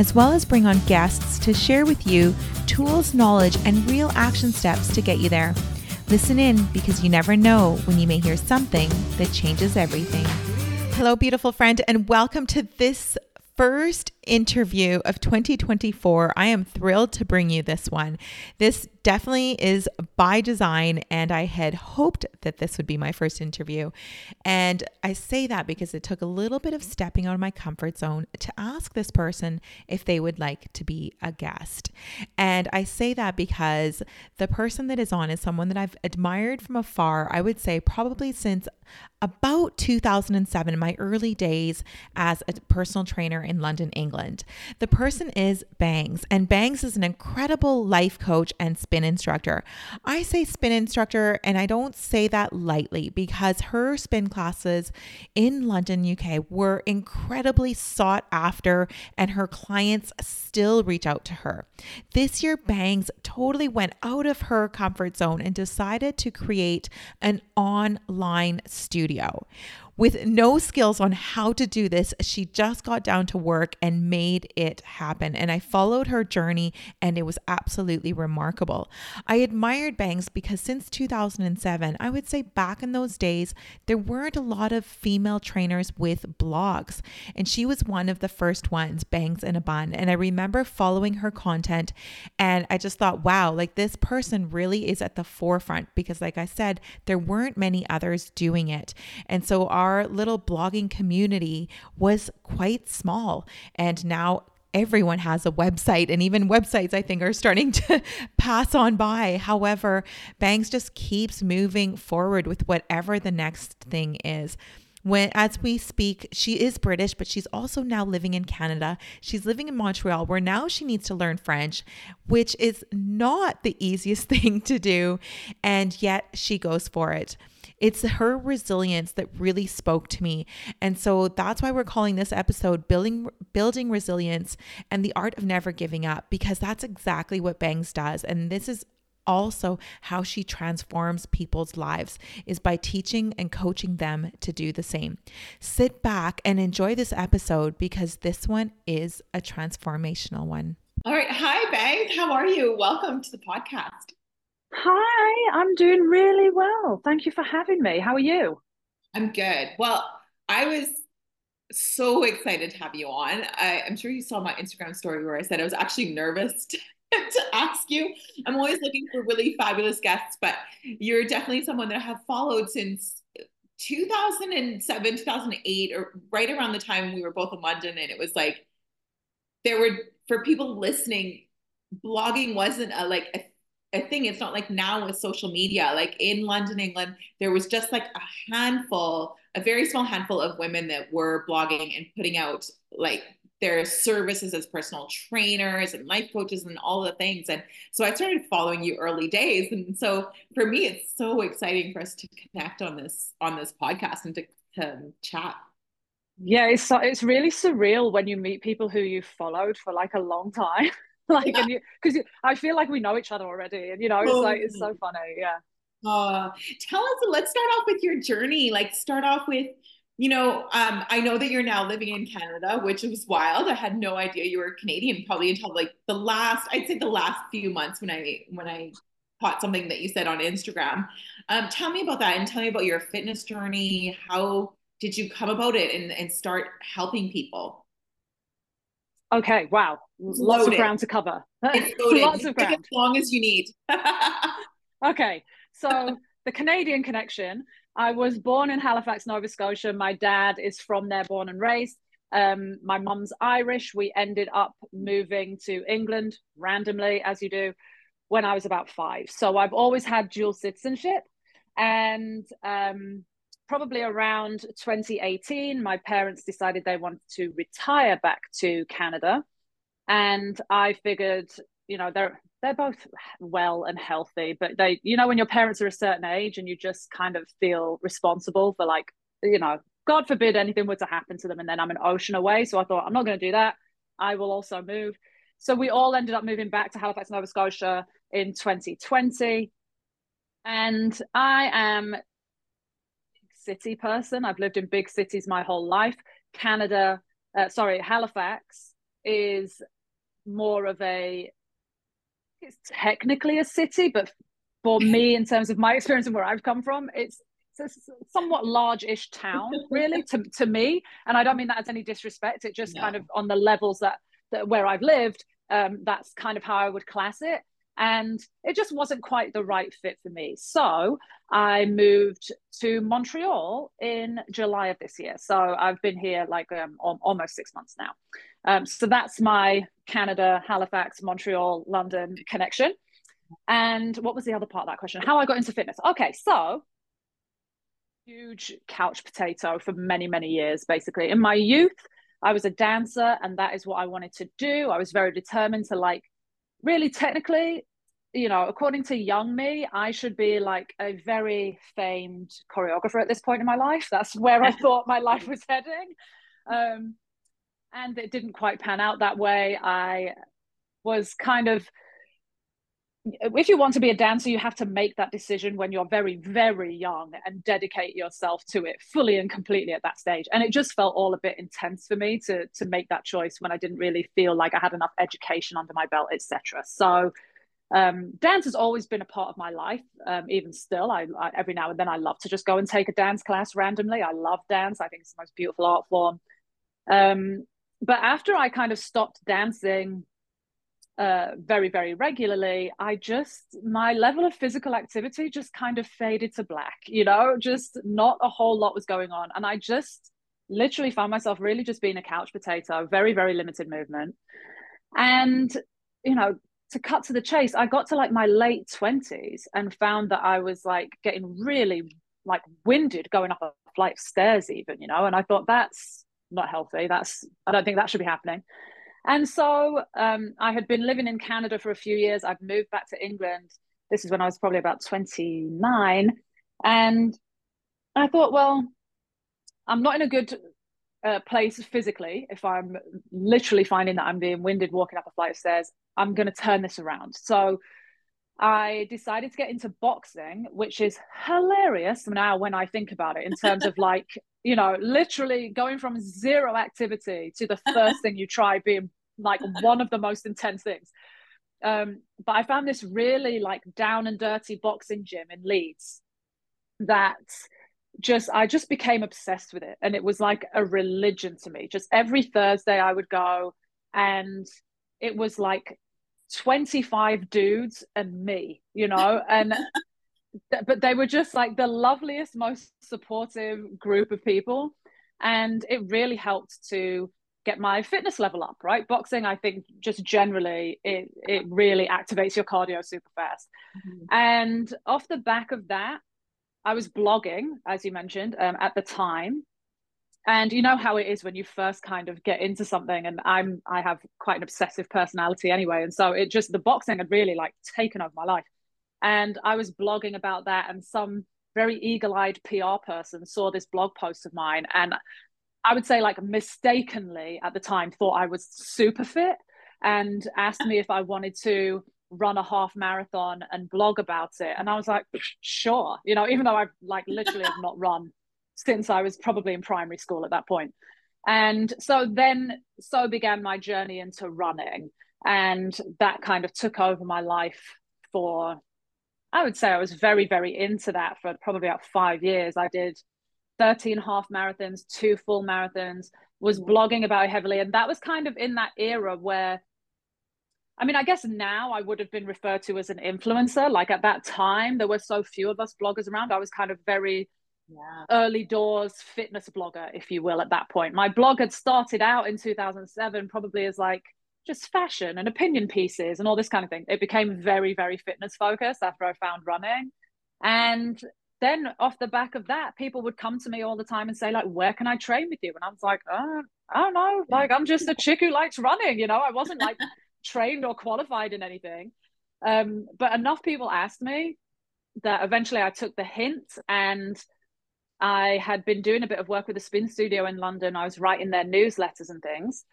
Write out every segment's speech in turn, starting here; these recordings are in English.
as well as bring on guests to share with you tools, knowledge, and real action steps to get you there. Listen in because you never know when you may hear something that changes everything. Hello, beautiful friend, and welcome to this first interview of 2024. I am thrilled to bring you this one. This definitely is by design, and I had hoped that this would be my first interview. And I say that because it took a little bit of stepping out of my comfort zone to ask this person if they would like to be a guest. And I say that because the person that is on is someone that I've admired from afar, I would say probably since about 2007, my early days as a personal trainer in London, England. The person is Bangs, and Bangs is an incredible life coach and spin instructor. I say spin instructor, and I don't say that lightly because her spin classes in London, UK were incredibly sought after, and her clients still reach out to her. This year, Bangs totally went out of her comfort zone and decided to create an online studio. With no skills on how to do this, she just got down to work and made it happen. And I followed her journey, and it was absolutely remarkable. I admired Bangs because since 2007, I would say back in those days, there weren't a lot of female trainers with blogs. And she was one of the first ones, Bangs in a Bun. And I remember following her content, and I just thought, wow, like this person really is at the forefront because, like I said, there weren't many others doing it. And so our our little blogging community was quite small. And now everyone has a website and even websites i think are starting to pass on by. However bangs just keeps moving forward with whatever the next thing is. When as we speak she is british but she's also now living in canada. She's living in montreal where now she needs to learn french which is not the easiest thing to do and yet she goes for it it's her resilience that really spoke to me. And so that's why we're calling this episode building building resilience and the art of never giving up because that's exactly what Bangs does. And this is also how she transforms people's lives is by teaching and coaching them to do the same. Sit back and enjoy this episode because this one is a transformational one. All right. Hi, Bangs. How are you? Welcome to the podcast. Hi, I'm doing really well. Thank you for having me. How are you? I'm good. Well, I was so excited to have you on. I, am sure you saw my Instagram story where I said I was actually nervous to, to ask you. I'm always looking for really fabulous guests, but you're definitely someone that I have followed since 2007, 2008, or right around the time we were both in London. And it was like, there were, for people listening, blogging wasn't a, like a a thing. It's not like now with social media. Like in London, England, there was just like a handful, a very small handful of women that were blogging and putting out like their services as personal trainers and life coaches and all the things. And so I started following you early days. And so for me, it's so exciting for us to connect on this on this podcast and to, to chat. Yeah, it's it's really surreal when you meet people who you've followed for like a long time. like yeah. and you because i feel like we know each other already and you know it's oh. like it's so funny yeah uh tell us let's start off with your journey like start off with you know um i know that you're now living in canada which was wild i had no idea you were canadian probably until like the last i'd say the last few months when i when i caught something that you said on instagram um tell me about that and tell me about your fitness journey how did you come about it and, and start helping people Okay, wow. Lots of ground to cover. Lots of ground. As long as you need. okay, so the Canadian connection. I was born in Halifax, Nova Scotia. My dad is from there, born and raised. Um, my mum's Irish. We ended up moving to England randomly, as you do, when I was about five. So I've always had dual citizenship. And um, probably around 2018, my parents decided they wanted to retire back to Canada. and I figured, you know, they're they're both well and healthy, but they, you know, when your parents are a certain age and you just kind of feel responsible for like, you know, God forbid anything were to happen to them, and then I'm an ocean away. So I thought I'm not going to do that. I will also move. So we all ended up moving back to Halifax, Nova Scotia in 2020. And I am city person. I've lived in big cities my whole life. Canada, uh, sorry, Halifax is more of a it's technically a city, but for me, in terms of my experience and where I've come from, it's, it's a somewhat large-ish town, really, to, to me. And I don't mean that as any disrespect. It just no. kind of on the levels that, that where I've lived, um, that's kind of how I would class it. And it just wasn't quite the right fit for me. So I moved to Montreal in July of this year. So I've been here like um, almost six months now. Um, so that's my Canada, Halifax, Montreal, London connection. And what was the other part of that question? How I got into fitness. Okay, so huge couch potato for many, many years, basically. In my youth, I was a dancer, and that is what I wanted to do. I was very determined to like really technically, you know, according to young me, I should be like a very famed choreographer at this point in my life. That's where I thought my life was heading. Um, and it didn't quite pan out that way. I was kind of if you want to be a dancer, you have to make that decision when you're very, very young and dedicate yourself to it fully and completely at that stage. And it just felt all a bit intense for me to to make that choice when I didn't really feel like I had enough education under my belt, etc. So um, dance has always been a part of my life. Um, even still, I, I, every now and then I love to just go and take a dance class randomly. I love dance. I think it's the most beautiful art form. Um, but after I kind of stopped dancing uh, very, very regularly, I just, my level of physical activity just kind of faded to black, you know, just not a whole lot was going on. And I just literally found myself really just being a couch potato, very, very limited movement. And, you know, to cut to the chase, I got to like my late 20s and found that I was like getting really like winded going up a flight of stairs, even, you know, and I thought that's not healthy. That's I don't think that should be happening. And so um, I had been living in Canada for a few years. I'd moved back to England. This is when I was probably about 29. And I thought, well, I'm not in a good uh, place physically. If I'm literally finding that I'm being winded walking up a flight of stairs, I'm going to turn this around. So I decided to get into boxing, which is hilarious now when I think about it in terms of like you know, literally going from zero activity to the first thing you try being like one of the most intense things. Um, but I found this really like down and dirty boxing gym in Leeds that just I just became obsessed with it. And it was like a religion to me. Just every Thursday I would go and it was like 25 dudes and me, you know, and but they were just like the loveliest, most supportive group of people. And it really helped to get my fitness level up, right? Boxing, I think, just generally, it, it really activates your cardio super fast. Mm-hmm. And off the back of that, I was blogging, as you mentioned, um, at the time. And you know how it is when you first kind of get into something, and I'm I have quite an obsessive personality anyway, and so it just the boxing had really like taken over my life. And I was blogging about that, and some very eagle eyed PR person saw this blog post of mine. And I would say, like, mistakenly at the time, thought I was super fit and asked me if I wanted to run a half marathon and blog about it. And I was like, sure, you know, even though I've like literally have not run since I was probably in primary school at that point. And so then, so began my journey into running. And that kind of took over my life for I would say I was very, very into that for probably about five years. I did 13 half marathons, two full marathons, was blogging about heavily. And that was kind of in that era where, I mean, I guess now I would have been referred to as an influencer. Like at that time, there were so few of us bloggers around. I was kind of very yeah. early doors fitness blogger, if you will, at that point. My blog had started out in 2007, probably as like, just fashion and opinion pieces and all this kind of thing. It became very, very fitness focused after I found running. And then off the back of that, people would come to me all the time and say, like, where can I train with you? And I was like, oh, I don't know. Like, I'm just a chick who likes running, you know, I wasn't like trained or qualified in anything. Um, but enough people asked me that eventually I took the hint and I had been doing a bit of work with a spin studio in London. I was writing their newsletters and things.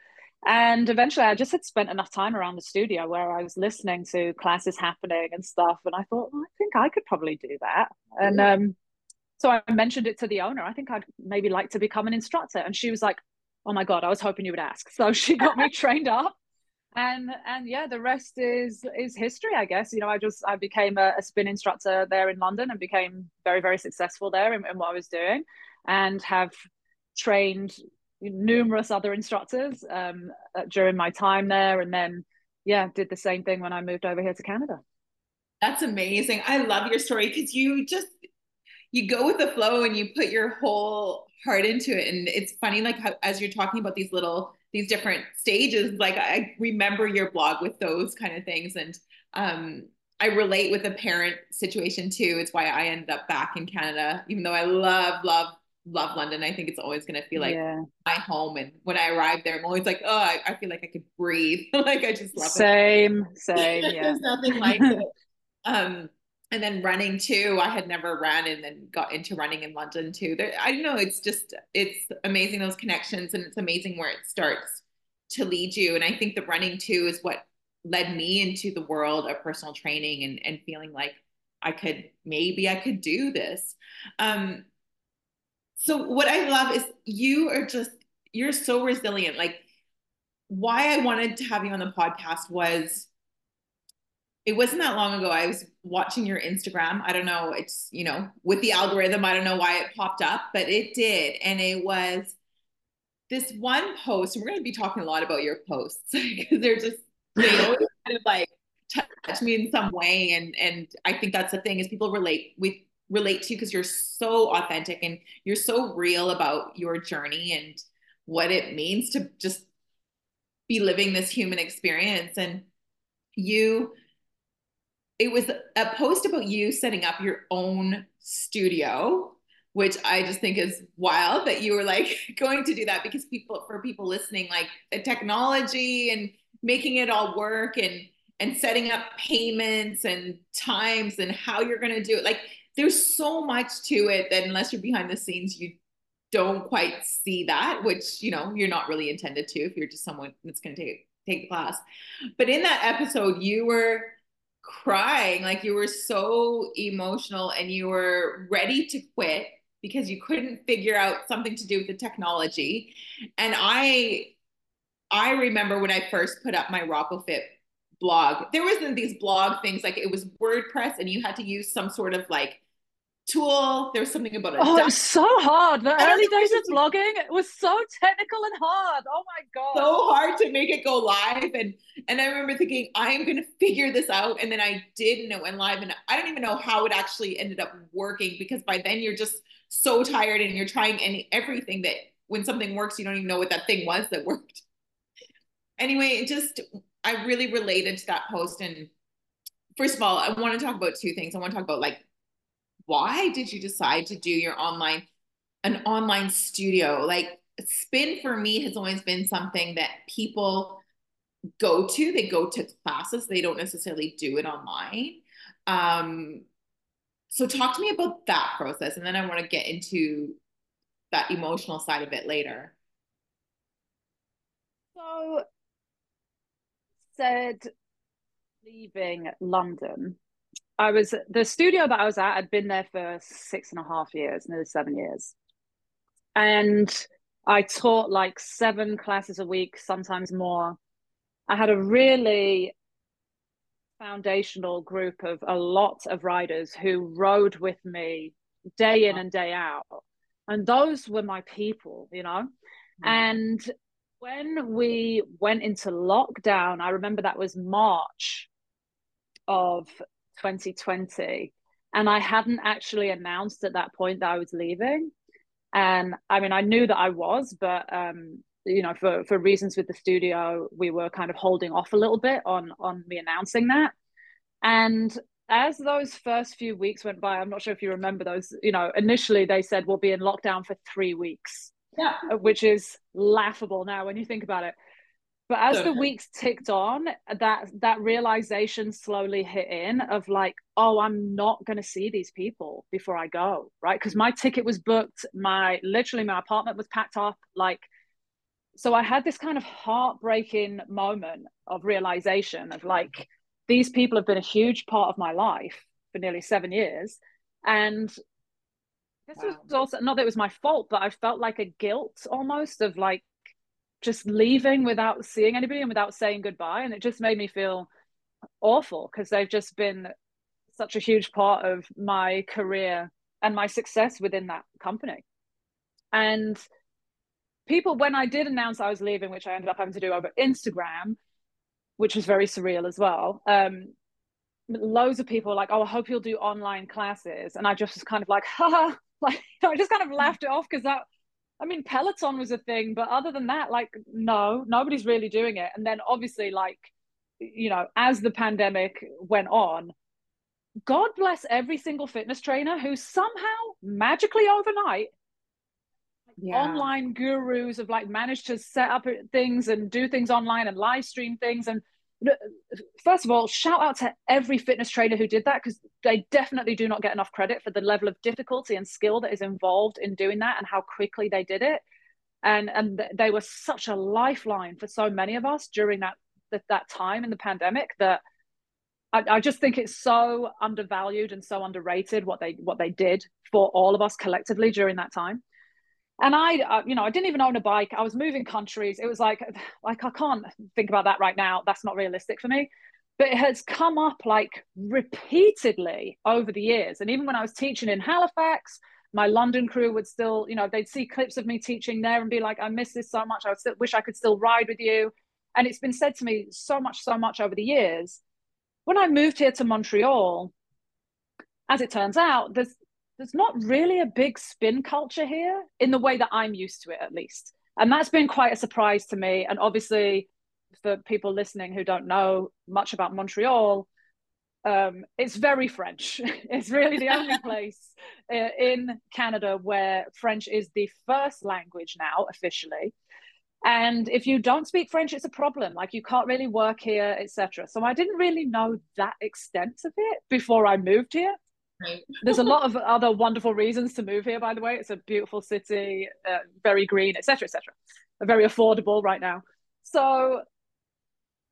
And eventually I just had spent enough time around the studio where I was listening to classes happening and stuff. And I thought, well, I think I could probably do that. And um, so I mentioned it to the owner. I think I'd maybe like to become an instructor. And she was like, oh my God, I was hoping you would ask. So she got me trained up and and yeah the rest is is history i guess. You know i just i became a, a spin instructor there in london and became very very successful there in, in what i was doing and have trained numerous other instructors um, uh, during my time there. And then yeah did the same thing when i moved over here to canada. That's amazing. I love your story because you just you go with the flow and you put your whole heart into it. And it's funny like how, as you're talking about these little these different stages like i remember your blog with those kind of things. And um i relate with the parent situation too. It's why i ended up back in canada even though i love love love london. I think it's always going to feel like yeah. my home. And when i arrive there i'm always like oh i, I feel like i could breathe. Like i just love same, it. Same same yeah. there's nothing like it. Um and then running too i had never ran and then got into running in london too. There, i don't know it's just it's amazing those connections and it's amazing where it starts to lead you. And i think the running too is what led me into the world of personal training and, and feeling like i could maybe i could do this. Um so what i love is you are just you're so resilient. Like why i wanted to have you on the podcast was it wasn't that long ago. I was watching your Instagram. I don't know. It's, you know, with the algorithm, I don't know why it popped up, but it did. And it was this one post. and We're going to be talking a lot about your posts because they're just, they always kind of like touch me in some way. And, and I think that's the thing is people relate with, relate to you because you're so authentic and you're so real about your journey and what it means to just be living this human experience. And you, it was a post about you setting up your own studio which I just think is wild that you were like going to do that because people for people listening like the technology and making it all work and and setting up payments and times and how you're going to do it. Like there's so much to it that unless you're behind the scenes you don't quite see that which you know you're not really intended to if you're just someone that's going to take take the class. But in that episode you were crying like you were so emotional and you were ready to quit because you couldn't figure out something to do with the technology. And i i remember when i first put up my RocoFit blog there wasn't these blog things like it was wordpress and you had to use some sort of like tool. There was something about it. Oh, it was so hard. The early days of blogging it was so technical and hard. Oh my god. So hard to make it go live. And and I remember thinking, I am gonna figure this out. And then I did and it went live. And I don't even know how it actually ended up working because by then you're just so tired and you're trying any everything that when something works, you don't even know what that thing was that worked. Anyway, it just I really related to that post and first of all, I want to talk about two things. I want to talk about like why did you decide to do your online an online studio? Like spin for me has always been something that people go to. They go to classes. They don't necessarily do it online. Um so talk to me about that process and then i want to get into that emotional side of it later. So said leaving london I was the studio that I was at. I'd been there for six and a half years, nearly seven years, and I taught like seven classes a week, sometimes more. I had a really foundational group of a lot of riders who rode with me day in and day out, and those were my people, you know. Hmm. And when we went into lockdown, I remember that was March of 2020 and I hadn't actually announced at that point that I was leaving. And I mean, I knew that I was, but um, you know, for for reasons with the studio, we were kind of holding off a little bit on on me announcing that. And as those first few weeks went by, I'm not sure if you remember those, you know, initially they said we'll be in lockdown for three weeks. Yeah. Which is laughable now when you think about it. But as the weeks ticked on, that that realization slowly hit in of like, oh, I'm not going to see these people before I go, right? Because my ticket was booked, my literally my apartment was packed up, like. So I had this kind of heartbreaking moment of realization of like, these people have been a huge part of my life for nearly seven years, and this wow. was also not that it was my fault, but I felt like a guilt almost of like just leaving without seeing anybody and without saying goodbye. And it just made me feel awful because they've just been such a huge part of my career and my success within that company. And people, when I did announce I was leaving, which I ended up having to do over Instagram, which was very surreal as well. Um, loads of people like, "Oh, I hope you'll do online classes," and I just was kind of like, "Ha!" Like I just kind of laughed it off because that I mean, Peloton was a thing, but other than that, like, no, nobody's really doing it. And then obviously, like, you know, as the pandemic went on, God bless every single fitness trainer who somehow magically overnight, yeah. online gurus have like managed to set up things and do things online and live stream things and first of all, shout out to every fitness trainer who did that because they definitely do not get enough credit for the level of difficulty and skill that is involved in doing that and how quickly they did it. And and they were such a lifeline for so many of us during that that, that time in the pandemic that I, I just think it's so undervalued and so underrated what they what they did for all of us collectively during that time and I, uh, you know, I didn't even own a bike. I was moving countries. It was like, like I can't think about that right now. That's not realistic for me. But it has come up like repeatedly over the years. And even when I was teaching in Halifax, my London crew would still, you know, they'd see clips of me teaching there and be like, I miss this so much. I still, wish I could still ride with you. And it's been said to me so much, so much over the years. When I moved here to Montreal, as it turns out, there's there's not really a big spin culture here in the way that I'm used to it, at least. And that's been quite a surprise to me. And obviously, for people listening who don't know much about Montreal, um, it's very French. it's really the only place uh, in Canada where French is the first language now officially. And if you don't speak French, it's a problem. Like you can't really work here, etc. So I didn't really know that extent of it before I moved here. There's a lot of other wonderful reasons to move here, by the way. It's a beautiful city, uh, very green, etc., etc. Very affordable right now. So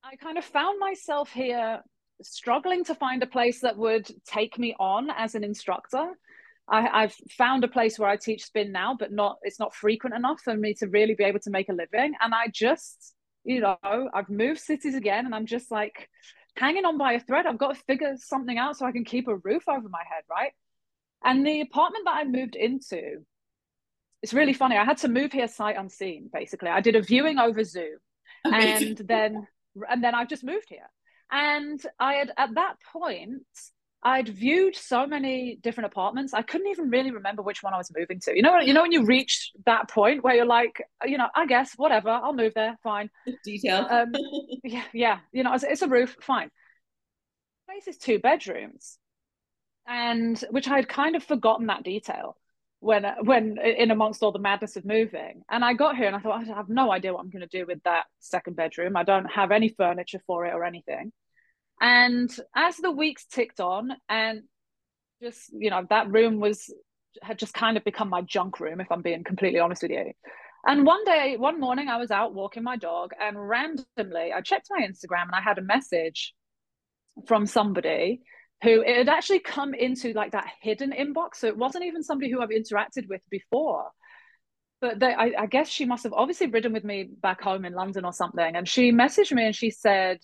I kind of found myself here struggling to find a place that would take me on as an instructor. I, have found a place where I teach spin now, but not it's not frequent enough for me to really be able to make a living. And I just, you know, I've moved cities again, and I'm just like, hanging on by a thread. I've got to figure something out so I can keep a roof over my head, right? And the apartment that I moved into, it's really funny. I had to move here sight unseen, basically. I did a viewing over Zoom Amazing. and then and then I've just moved here. And I had at that point I'd viewed so many different apartments. I couldn't even really remember which one I was moving to. You know, you know when you reach that point where you're like, you know, I guess whatever, I'll move there, fine. Detail. Um, yeah, yeah. You know, it's, it's a roof, fine. Place is two bedrooms, and which I had kind of forgotten that detail when when in amongst all the madness of moving. And I got here and I thought I have no idea what I'm going to do with that second bedroom. I don't have any furniture for it or anything. And as the weeks ticked on, and just, you know, that room was, had just kind of become my junk room, if I'm being completely honest with you. And one day, one morning, I was out walking my dog, and randomly, I checked my Instagram and I had a message from somebody who it had actually come into like that hidden inbox. So it wasn't even somebody who I've interacted with before. But they, I, I guess she must have obviously ridden with me back home in London or something. And she messaged me and she said,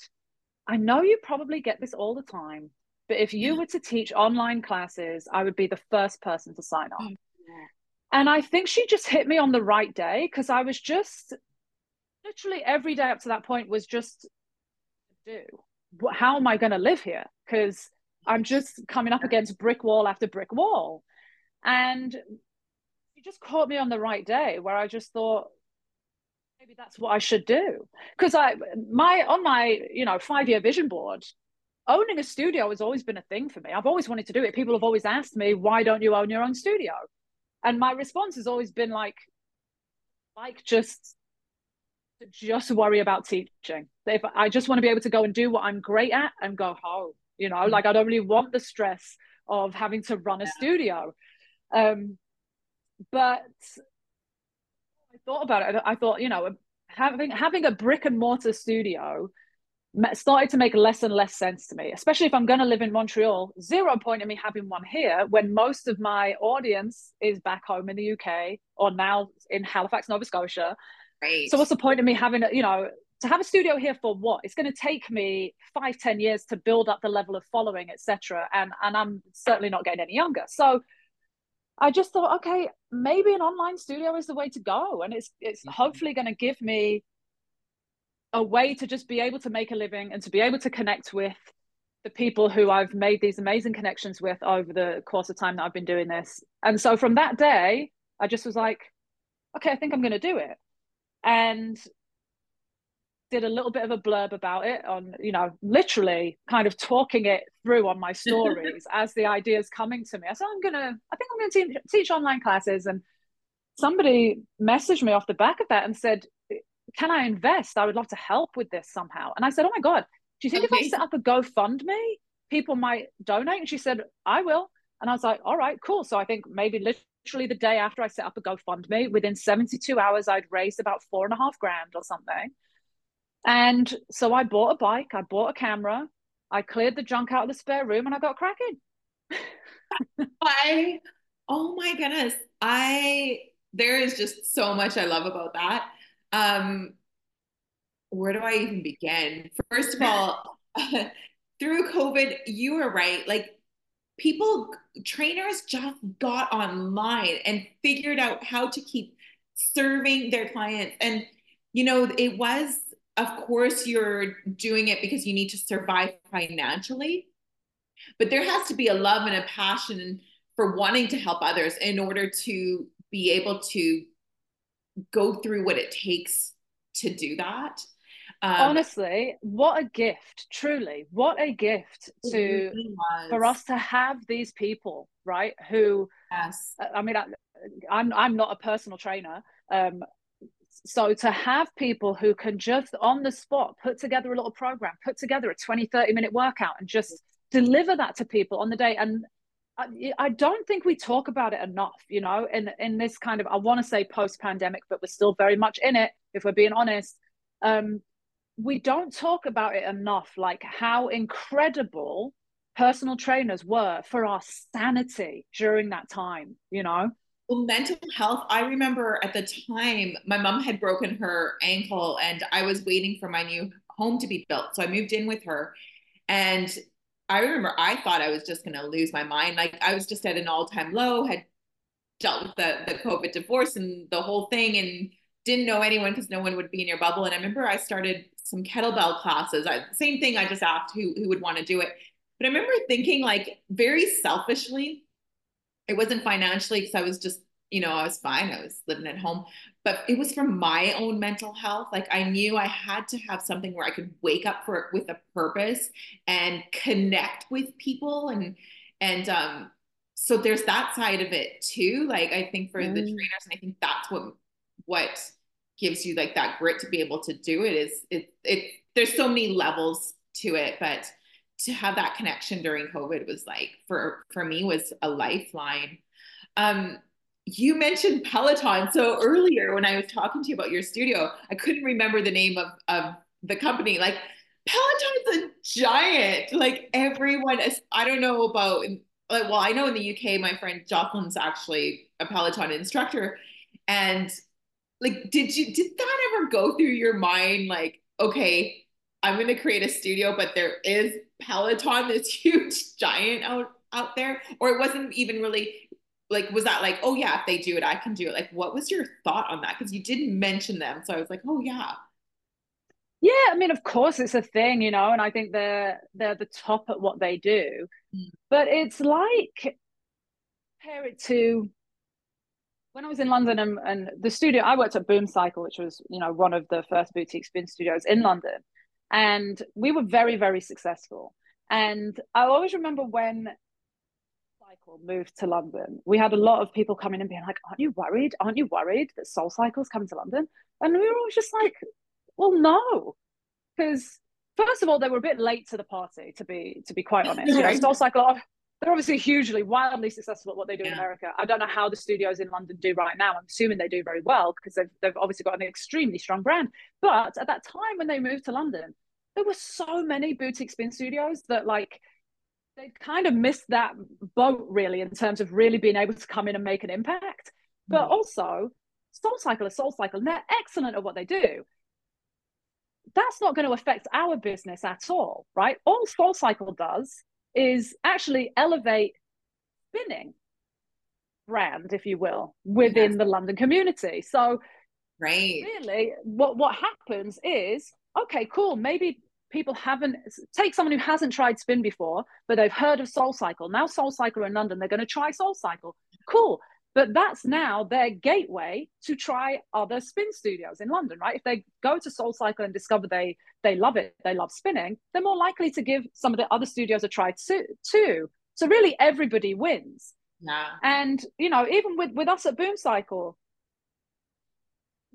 I know you probably get this all the time, but if you were to teach online classes, I would be the first person to sign up. Mm, and I think she just hit me on the right day because I was just literally every day up to that point was just do how am I going to live here? Because I'm just coming up against brick wall after brick wall. And she just caught me on the right day where I just thought, maybe that's what I should do. Because I my on my, you know, five-year vision board, owning a studio has always been a thing for me. I've always wanted to do it. People have always asked me, why don't you own your own studio? And my response has always been like, like just just worry about teaching. If I just want to be able to go and do what I'm great at and go home, you know, mm-hmm. like I don't really want the stress of having to run a yeah. studio. Um, but thought about it. I thought, you know, having having a brick and mortar studio started to make less and less sense to me, especially if I'm going to live in Montreal. Zero point in me having one here when most of my audience is back home in the UK or now in Halifax, Nova Scotia. Right. So what's the point of me having, a, you know, to have a studio here for what? It's going to take me five, ten years to build up the level of following, etc. And and I'm certainly not getting any younger. So I just thought, okay, maybe an online studio is the way to go, and it's it's mm-hmm. hopefully going to give me a way to just be able to make a living and to be able to connect with the people who I've made these amazing connections with over the course of time that I've been doing this. And so from that day, I just was like, okay, I think I'm going to do it. And did a little bit of a blurb about it on, you know, literally kind of talking it through on my stories as the ideas coming to me. I said, I'm going to, I think I'm going to te- teach online classes. And somebody messaged me off the back of that and said, can I invest? I would love to help with this somehow. And I said, oh my God, do you think okay. if I set up a GoFundMe, people might donate? And she said, I will. And I was like, all right, cool. So I think maybe literally the day after I set up a GoFundMe, within 72 hours, I'd raised about four and a half grand or something. And so I bought a bike, I bought a camera, I cleared the junk out of the spare room, and I got cracking. I, oh my goodness, I, there is just so much I love about that. Um, where do I even begin? First of all, through COVID, you were right. Like people, trainers just got online and figured out how to keep serving their clients. And, you know, it was, of course, you're doing it because you need to survive financially. But there has to be a love and a passion for wanting to help others in order to be able to go through what it takes to do that. Um, Honestly, what a gift! Truly, what a gift to really for us to have these people, right? Who, yes, I mean, I, I'm I'm not a personal trainer, um, so to have people who can just on the spot put together a little program, put together a 20, 30 minute workout, and just deliver that to people on the day, and I, don't think we talk about it enough, you know, in in this kind of I want to say post pandemic, but we're still very much in it. If we're being honest, um, we don't talk about it enough, like how incredible personal trainers were for our sanity during that time. You know. Well, mental health. I remember at the time my mom had broken her ankle, and I was waiting for my new home to be built, so I moved in with her, and I remember I thought I was just going to lose my mind. Like I was just at an all time low, had dealt with the, the COVID divorce and the whole thing and didn't know anyone because no one would be in your bubble. And I remember I started some kettlebell classes. I, same thing. I just asked who, who would want to do it. But I remember thinking like very selfishly, it wasn't financially because I was just, you know, I was fine. I was living at home but it was for my own mental health like i knew i had to have something where i could wake up for with a purpose and connect with people and and um so there's that side of it too like i think for mm. the trainers and i think that's what what gives you like that grit to be able to do it is it it there's so many levels to it but to have that connection during covid was like for for me was a lifeline um you mentioned Peloton. So earlier when I was talking to you about your studio, I couldn't remember the name of, of the company. Like Peloton's a giant. Like everyone is, I don't know about like well, I know in the UK, my friend Jocelyn's actually a Peloton instructor. And like, did you did that ever go through your mind? Like, okay, I'm gonna create a studio, but there is Peloton, this huge giant out out there, or it wasn't even really like was that like oh yeah if they do it i can do it. Like what was your thought on that? Because you didn't mention them so i was like oh yeah. Yeah i mean of course it's a thing you know and i think they're they're the top at what they do. Mm. but it's like compare it to when i was in london and, and the studio i worked at boom cycle which was you know one of the first boutique spin studios in london and we were very very successful And I always remember when Cycle moved to London, we had a lot of people coming and being like, Aren't you worried? Aren't you worried that Soul Cycle's coming to London? And we were always just like, Well, no. Because first of all, they were a bit late to the party, to be to be quite honest. You know, Soul Cycle they're obviously hugely, wildly successful at what they do yeah. in America. I don't know how the studios in London do right now. I'm assuming they do very well because they've, they've obviously got an extremely strong brand. But at that time when they moved to London, there were so many boutique spin studios that like they kind of missed that boat really in terms of really being able to come in and make an impact. But mm. also, Soul Cycle is Soul Cycle, and they're excellent at what they do. That's not going to affect our business at all, right? All Soul Cycle does is actually elevate spinning brand, if you will, within yes. the London community. So, right, really, what what happens is okay, cool. Maybe people haven't take someone who hasn't tried spin before, but they've heard of Soul Cycle. Now Soul Cycle are in London, they're going to try Soul Cycle. Cool. But that's now their gateway to try other spin studios in London, right? If they go to Soul Cycle and discover they they love it, they love spinning, they're more likely to give some of the other studios a try too. too. So really, everybody wins. Yeah. And you know, even with with us at Boom Cycle,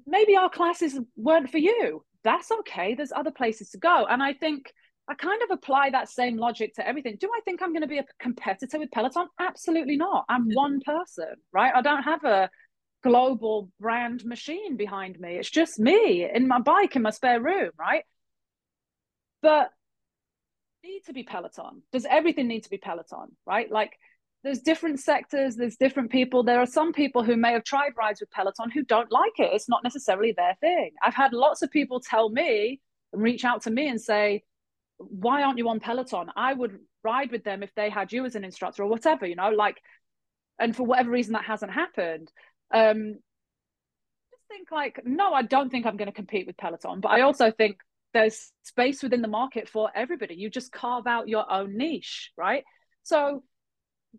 maybe our classes weren't for you. That's okay. There's other places to go. And I think I kind of apply that same logic to everything. Do I think I'm going to be a competitor with Peloton? Absolutely not. I'm one person, right? I don't have a global brand machine behind me. It's just me in my bike in my spare room, right? But need to be Peloton. Does everything need to be Peloton, right? Like there's different sectors, there's different people. There are some people who may have tried rides with Peloton who don't like it. It's not necessarily their thing. I've had lots of people tell me and reach out to me and say, why aren't you on Peloton? I would ride with them if they had you as an instructor or whatever, you know, like, and for whatever reason that hasn't happened. Um, just think like, no, I don't think I'm going to compete with Peloton, but I also think there's space within the market for everybody. You just carve out your own niche, right? So,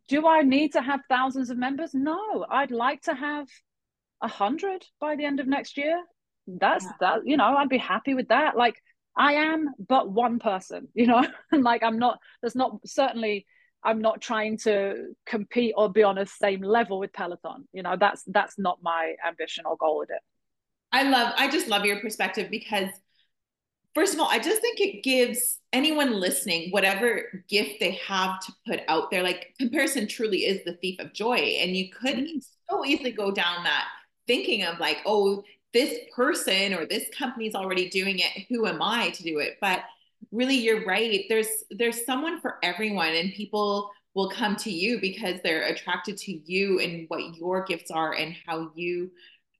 do I need to have thousands of members? No, I'd like to have a hundred by the end of next year. That's yeah. that, you know, I'd be happy with that. Like, I am but one person, you know, and like I'm not, there's not certainly, I'm not trying to compete or be on the same level with Peloton. You know, that's that's not my ambition or goal with it. I love, I just love your perspective because first of all, I just think it gives anyone listening whatever gift they have to put out there. Like comparison truly is the thief of joy. And you could mm-hmm. so easily go down that thinking of like, oh, this person or this company's already doing it who am i to do it? But really you're right. There's there's someone for everyone and people will come to you because they're attracted to you and what your gifts are and how you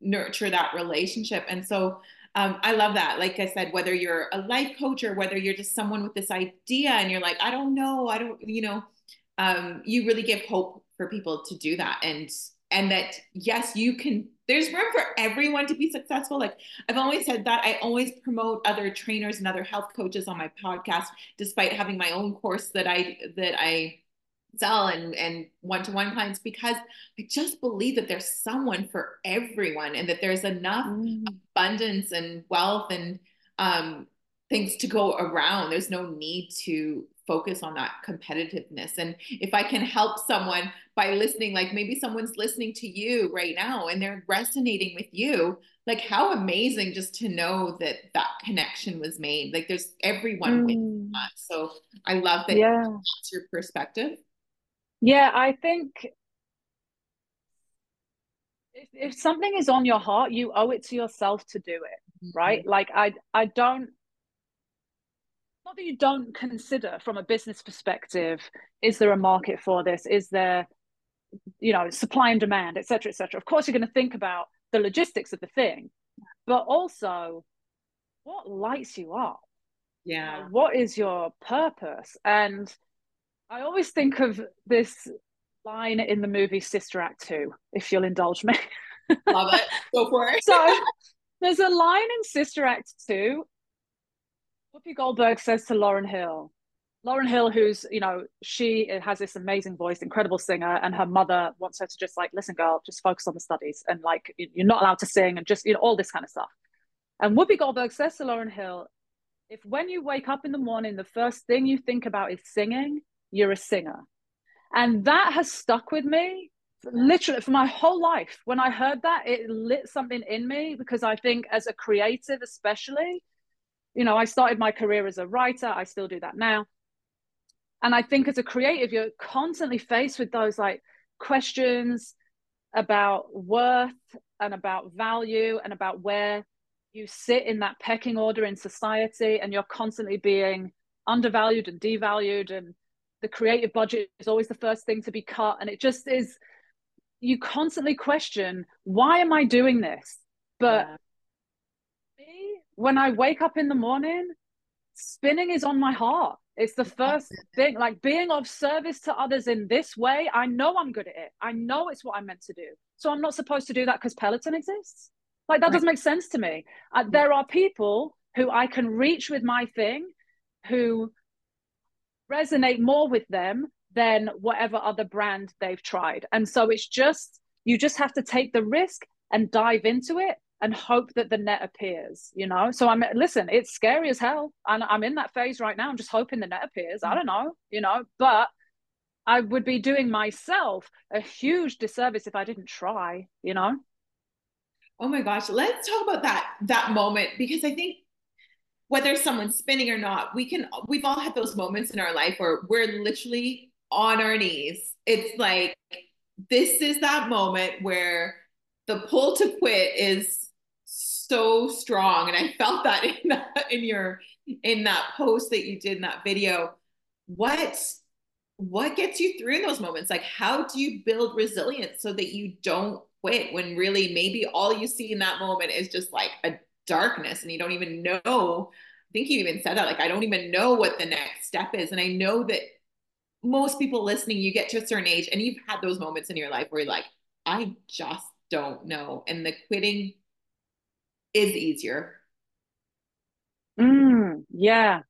nurture that relationship. And so um, i love that. Like i said whether you're a life coach or whether you're just someone with this idea and you're like i don't know. I don't you know um, you really give hope for people to do that. And and that yes you can there's room for everyone to be successful. Like i've always said that. I always promote other trainers and other health coaches on my podcast despite having my own course that i that i sell and and one-to-one clients because i just believe that there's someone for everyone and that there's enough mm. abundance and wealth and um, things to go around. There's no need to focus on that competitiveness. And if I can help someone by listening, like maybe someone's listening to you right now and they're resonating with you, like how amazing just to know that that connection was made. Like there's everyone mm. with that. So I love that yeah. that's your perspective. Yeah, I think if, if something is on your heart, you owe it to yourself to do it, mm-hmm. right? Like I I don't not that you don't consider from a business perspective is there a market for this? Is there you know supply and demand etc etc of course you're going to think about the logistics of the thing but also what lights you up? Yeah you know, what is your purpose? And i always think of this line in the movie sister act 2 if you'll indulge me. Love it. Go for it. So there's a line in sister act 2 Whoopi Goldberg says to Lauryn Hill, Lauryn Hill, who's, you know, she has this amazing voice, incredible singer, and her mother wants her to just like, listen, girl, just focus on the studies and like, you're not allowed to sing and just, you know, all this kind of stuff. And Whoopi Goldberg says to Lauryn Hill, if when you wake up in the morning, the first thing you think about is singing, you're a singer. And that has stuck with me literally for my whole life. When I heard that, it lit something in me because I think as a creative, especially, you know, I started my career as a writer, I still do that now. And I think as a creative, you're constantly faced with those like questions about worth and about value and about where you sit in that pecking order in society. And you're constantly being undervalued and devalued. And the creative budget is always the first thing to be cut. And it just is you constantly question why am i doing this? But yeah. When i wake up in the morning spinning is on my heart. It's the first thing like being of service to others in this way i know i'm good at it. I know it's what i'm meant to do. So i'm not supposed to do that because peloton exists? Like that doesn't make sense to me. Uh, there are people who i can reach with my thing who resonate more with them than whatever other brand they've tried. And so it's just, you just have to take the risk and dive into it and hope that the net appears, you know? So I'm, listen, it's scary as hell. And I'm in that phase right now. I'm just hoping the net appears. I mm. don't know, you know, but I would be doing myself a huge disservice if I didn't try, you know? Oh my gosh, let's talk about that that moment because I think whether someone's spinning or not, we can we've all had those moments in our life where we're literally on our knees. It's like this is that moment where the pull to quit is so strong. And i felt that in that in your in that post that you did in that video. What what gets you through in those moments? Like how do you build resilience so that you don't quit when really maybe all you see in that moment is just like a darkness and you don't even know? I think you even said that like i don't even know what the next step is. And i know that most people listening, you get to a certain age and you've had those moments in your life where you're like, I just don't know. And the quitting is easier. Mm, yeah.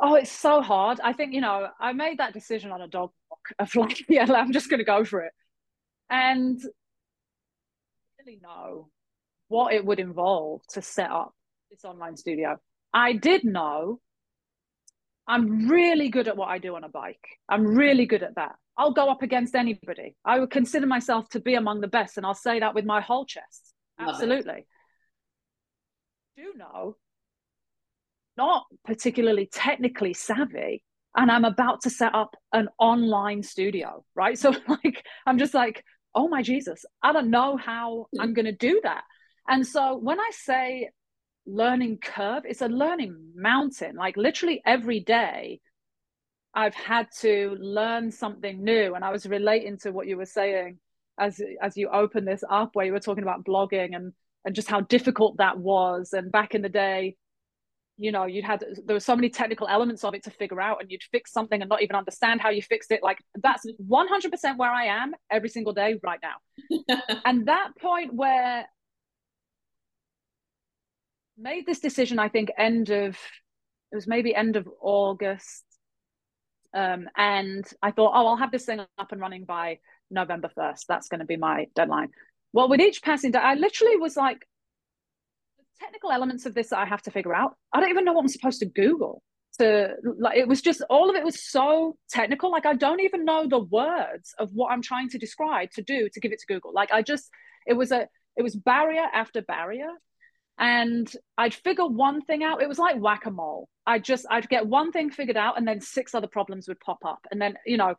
Oh, it's so hard. I think, you know, I made that decision on a dog walk of like, yeah, I'm just going to go for it. And really know what it would involve to set up this online studio. I did know I'm really good at what I do on a bike. I'm really good at that. I'll go up against anybody. I would consider myself to be among the best, and I'll say that with my whole chest. Absolutely. Do know, not particularly technically savvy, and I'm about to set up an online studio, right? So, like, I'm just like, oh my Jesus, I don't know how hmm. I'm going to do that. And so, when I say learning curve it's a learning mountain like literally every day i've had to learn something new and i was relating to what you were saying as as you open this up where you were talking about blogging and and just how difficult that was and back in the day you know you'd had there were so many technical elements of it to figure out and you'd fix something and not even understand how you fixed it like that's 100% where i am every single day right now and that point where made this decision, I think, end of it was maybe end of August. Um, and I thought, oh, I'll have this thing up and running by November 1st. That's going to be my deadline. Well, with each passing day, I literally was like, technical elements of this that I have to figure out. I don't even know what I'm supposed to Google. To like, it was just all of it was so technical. Like I don't even know the words of what I'm trying to describe to do to give it to Google. Like I just, it was a, it was barrier after barrier and I'd figure one thing out. It was like whack a mole. I just I'd get one thing figured out, and then six other problems would pop up, and then you know,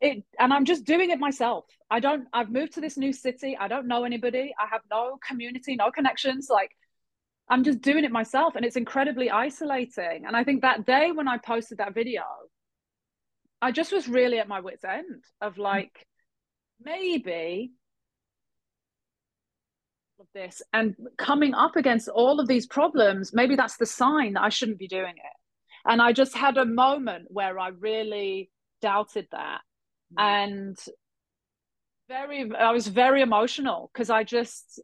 it. And I'm just doing it myself. I don't. I've moved to this new city. I don't know anybody. I have no community, no connections. Like I'm just doing it myself, and it's incredibly isolating. And I think that day when I posted that video, I just was really at my wits' end of like, maybe of this and coming up against all of these problems maybe that's the sign that i shouldn't be doing it and i just had a moment where i really doubted that mm. And very i was very emotional because i just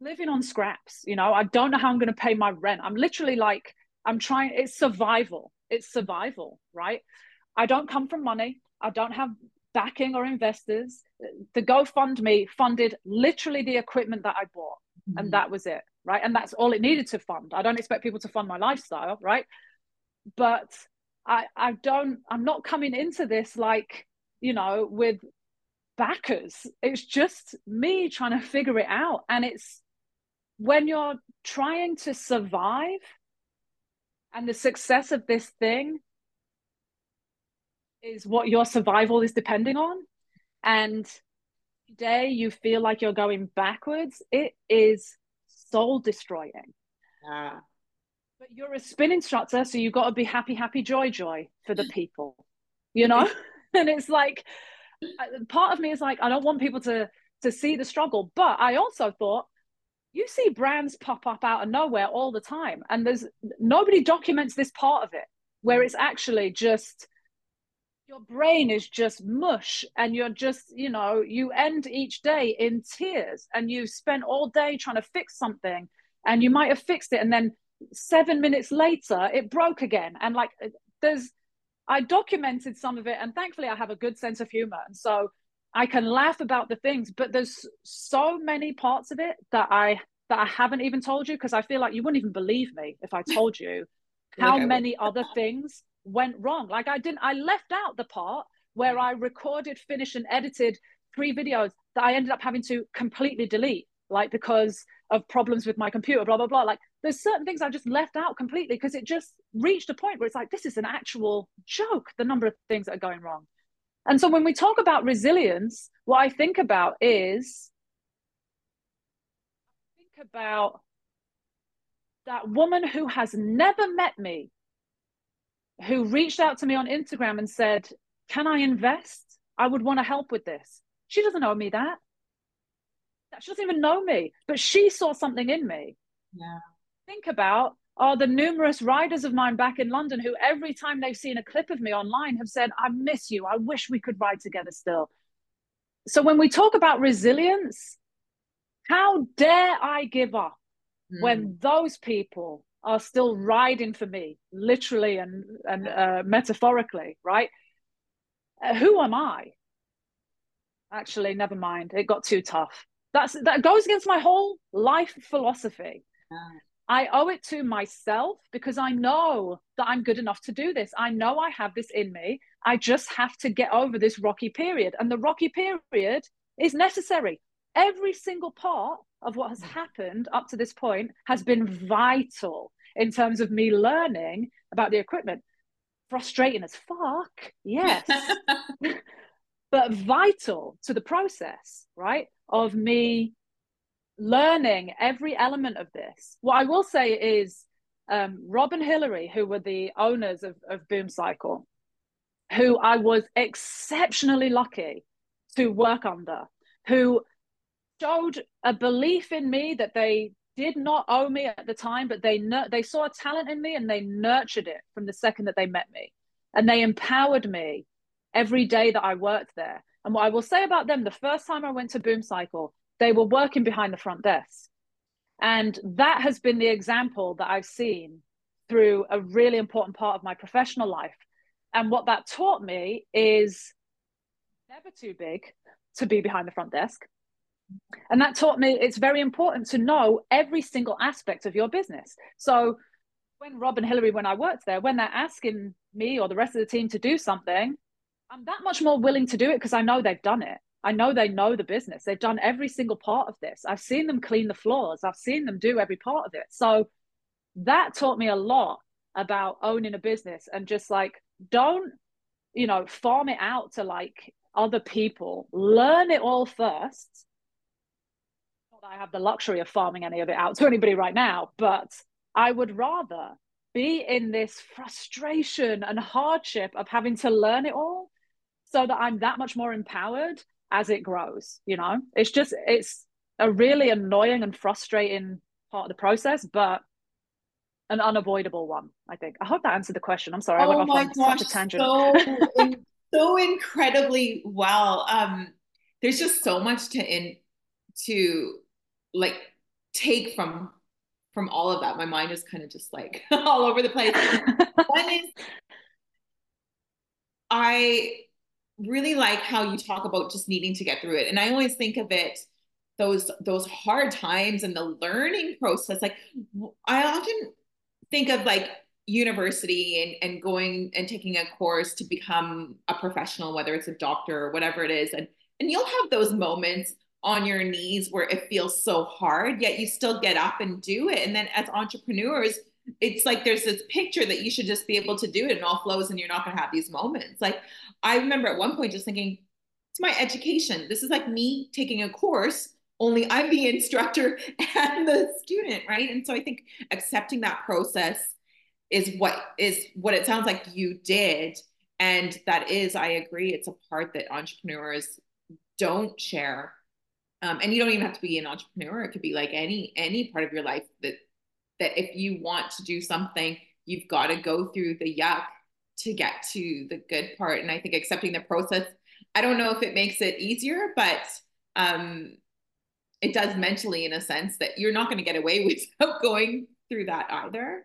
living on scraps you know i don't know how i'm going to pay my rent i'm literally like i'm trying it's survival it's survival right i don't come from money i don't have backing or investors. The GoFundMe funded literally the equipment that I bought, mm-hmm. and that was it. right? And that's all it needed to fund. I don't expect people to fund my lifestyle, right? But I I don't I'm not coming into this like, you know, with backers. It's just me trying to figure it out. And it's when you're trying to survive and the success of this thing is what your survival is depending on. And day you feel like you're going backwards, it is soul destroying. Yeah. But you're a spin instructor, so you've got to be happy, happy, joy, joy for the people, you know? and it's like, part of me is like, I don't want people to to see the struggle, but I also thought, you see brands pop up out of nowhere all the time, and there's nobody documents this part of it where it's actually just your brain is just mush and you're just you know you end each day in tears and you've spent all day trying to fix something and you might have fixed it and then seven minutes later it broke again. And like there's i documented some of it and thankfully i have a good sense of humor and so i can laugh about the things but there's so many parts of it that i that i haven't even told you because i feel like you wouldn't even believe me if i told you how many other things went wrong. Like I didn't, I left out the part where mm. I recorded, finished, and edited three videos that I ended up having to completely delete, like because of problems with my computer, blah, blah, blah. Like there's certain things I just left out completely because it just reached a point where it's like, this is an actual joke, the number of things that are going wrong. And so when we talk about resilience, what I think about is I think about that woman who has never met me who reached out to me on Instagram and said, Can I invest? I would want to help with this. She doesn't know me that. She doesn't even know me, but she saw something in me. Yeah. Think about are the numerous riders of mine back in London who every time they've seen a clip of me online have said, I miss you. I wish we could ride together still. So when we talk about resilience, how dare I give up mm. when those people are still riding for me, literally and and uh, metaphorically, right? Uh, who am I? Actually, never mind. It got too tough. That's that goes against my whole life philosophy. I owe it to myself because I know that I'm good enough to do this. I know I have this in me. I just have to get over this rocky period. And the rocky period is necessary. Every single part of what has happened up to this point has been vital in terms of me learning about the equipment. Frustrating as fuck, yes, but vital to the process, right? Of me learning every element of this. What I will say is, um, Rob and Hillary, who were the owners of, of Boom Cycle, who I was exceptionally lucky to work under, who showed a belief in me that they did not owe me at the time, but they they saw a talent in me and they nurtured it from the second that they met me, and they empowered me every day that I worked there. And what I will say about them, the first time I went to Boom Cycle, they were working behind the front desk, and that has been the example that I've seen through a really important part of my professional life. And what that taught me is never too big to be behind the front desk and that taught me it's very important to know every single aspect of your business. So when Rob and Hillary, when I worked there, when they're asking me or the rest of the team to do something, I'm that much more willing to do it because I know they've done it. I know they know the business. They've done every single part of this. I've seen them clean the floors. I've seen them do every part of it. So that taught me a lot about owning a business and just like don't, you know, farm it out to like other people. Learn it all first I have the luxury of farming any of it out to anybody right now, but I would rather be in this frustration and hardship of having to learn it all so that I'm that much more empowered as it grows. You know, it's just, it's a really annoying and frustrating part of the process, but an unavoidable one, I think. I hope that answered the question. I'm sorry, oh I went off on gosh, such a tangent. So, so incredibly well. Um, there's just so much to in to like take from from all of that. My mind is kind of just like all over the place. One is I really like how you talk about just needing to get through it. And I always think of it those those hard times and the learning process like i often think of like university and, and going and taking a course to become a professional whether it's a doctor or whatever it is and and you'll have those moments on your knees where it feels so hard yet you still get up and do it and then as entrepreneurs it's like there's this picture that you should just be able to do it and all flows and you're not going to have these moments. Like i remember at one point just thinking it's my education. This is like me taking a course only i'm the instructor and the student right? And so i think accepting that process is what is what it sounds like you did. And that is i agree it's a part that entrepreneurs don't share. Um, and you don't even have to be an entrepreneur. It could be like any any part of your life that that if you want to do something you've got to go through the yuck to get to the good part and i think accepting the process i don't know if it makes it easier but um it does mentally in a sense that you're not going to get away without going through that either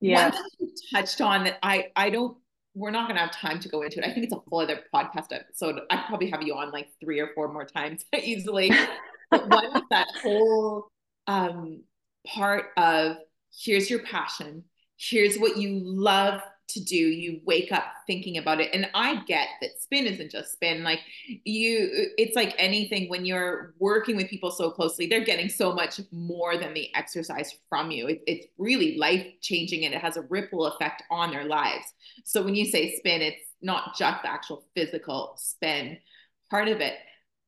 yeah one thing you touched on that i i don't we're not going to have time to go into it. I think it's a whole other podcast episode. I probably have you on like three or four more times easily. but one is that whole um, part of here's your passion, here's what you love to do. You wake up thinking about it. And i get that spin isn't just spin. Like you it's like anything when you're working with people so closely they're getting so much more than the exercise from you. It, it's really life changing and it has a ripple effect on their lives. So when you say spin it's not just the actual physical spin part of it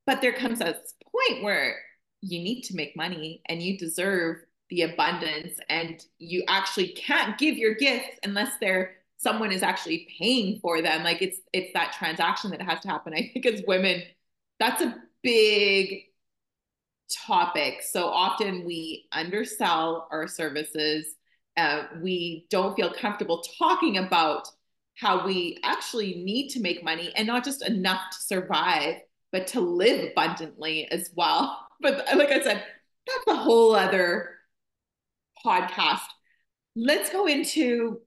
but there comes a point where you need to make money and you deserve the abundance and you actually can't give your gifts unless they're someone is actually paying for them. Like it's it's that transaction that has to happen i think as women. That's a big topic. So often we undersell our services uh, we don't feel comfortable talking about how we actually need to make money and not just enough to survive but to live abundantly as well. But like i said that's a whole other podcast let's go into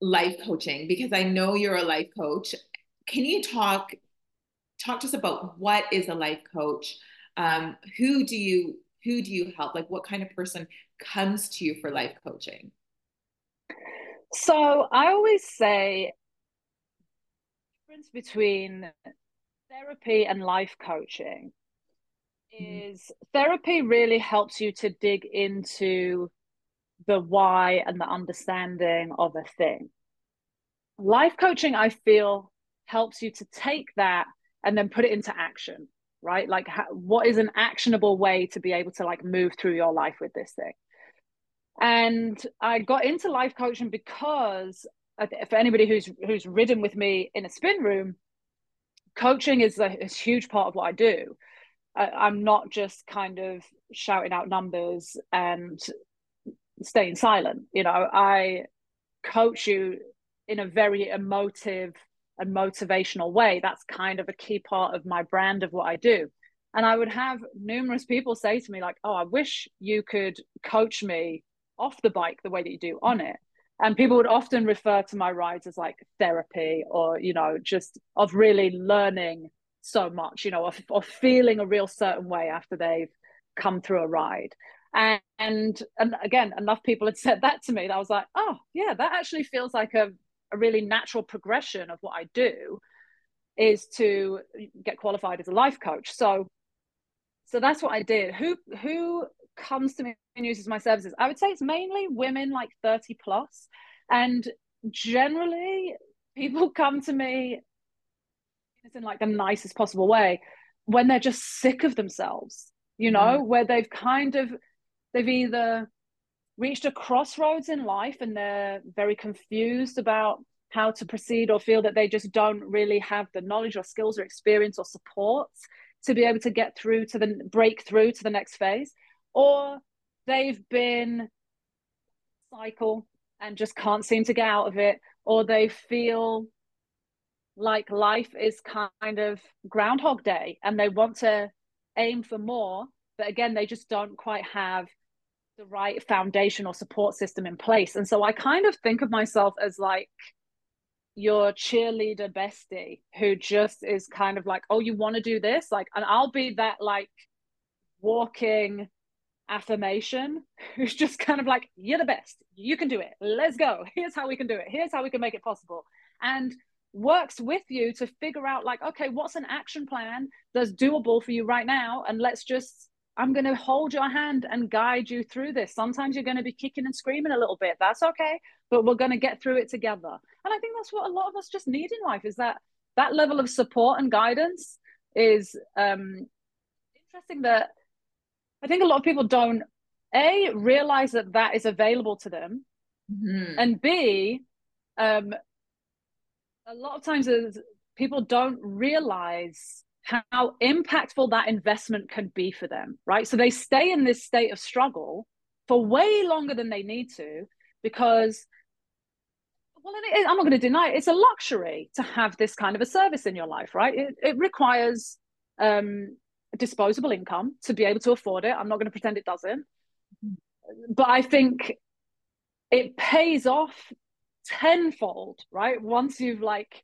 life coaching because I know you're a life coach. Can you talk talk to us about what is a life coach? Um, who do you who do you help? Like what kind of person comes to you for life coaching? So I always say difference between therapy and life coaching. Mm. is therapy really helps you to dig into the why and the understanding of a thing. Life coaching, I feel, helps you to take that and then put it into action, right? Like, what is an actionable way to be able to like move through your life with this thing? And I got into life coaching because for anybody who's who's ridden with me in a spin room, coaching is a, a huge part of what I do. I, I'm not just kind of shouting out numbers and staying silent. You know, I coach you in a very emotive and motivational way. That's kind of a key part of my brand of what I do. And I would have numerous people say to me, like, oh, I wish you could coach me off the bike the way that you do on it. And people would often refer to my rides as like therapy or, you know, just of really learning so much, you know, of, of feeling a real certain way after they've come through a ride. And, and and again, enough people had said that to me that I was like, oh yeah, that actually feels like a, a really natural progression of what I do is to get qualified as a life coach. So so that's what I did. Who who comes to me and uses my services? I would say it's mainly women like 30 plus. And generally people come to me in like the nicest possible way when they're just sick of themselves, you know, mm. where they've kind of they've either reached a crossroads in life and they're very confused about how to proceed or feel that they just don't really have the knowledge or skills or experience or support to be able to get through to the break through to the next phase or they've been cycle and just can't seem to get out of it or they feel like life is kind of groundhog day and they want to aim for more but again they just don't quite have the right foundation or support system in place. And so I kind of think of myself as like your cheerleader bestie who just is kind of like, oh, you want to do this? Like, and I'll be that like walking affirmation who's just kind of like, you're the best. You can do it. Let's go. Here's how we can do it. Here's how we can make it possible. And works with you to figure out, like, okay, what's an action plan that's doable for you right now? And let's just, I'm going to hold your hand and guide you through this. Sometimes you're going to be kicking and screaming a little bit. That's okay. But we're going to get through it together. And I think that's what a lot of us just need in life is that that level of support and guidance is um, interesting that I think a lot of people don't a realize that that is available to them, mm-hmm. and b um, a lot of times people don't realize how impactful that investment can be for them, right? So they stay in this state of struggle for way longer than they need to because well i'm not going to deny it it's a luxury to have this kind of a service in your life right it, it requires um, disposable income to be able to afford it. I'm not going to pretend it doesn't. But I think it pays off tenfold, right? Once you've like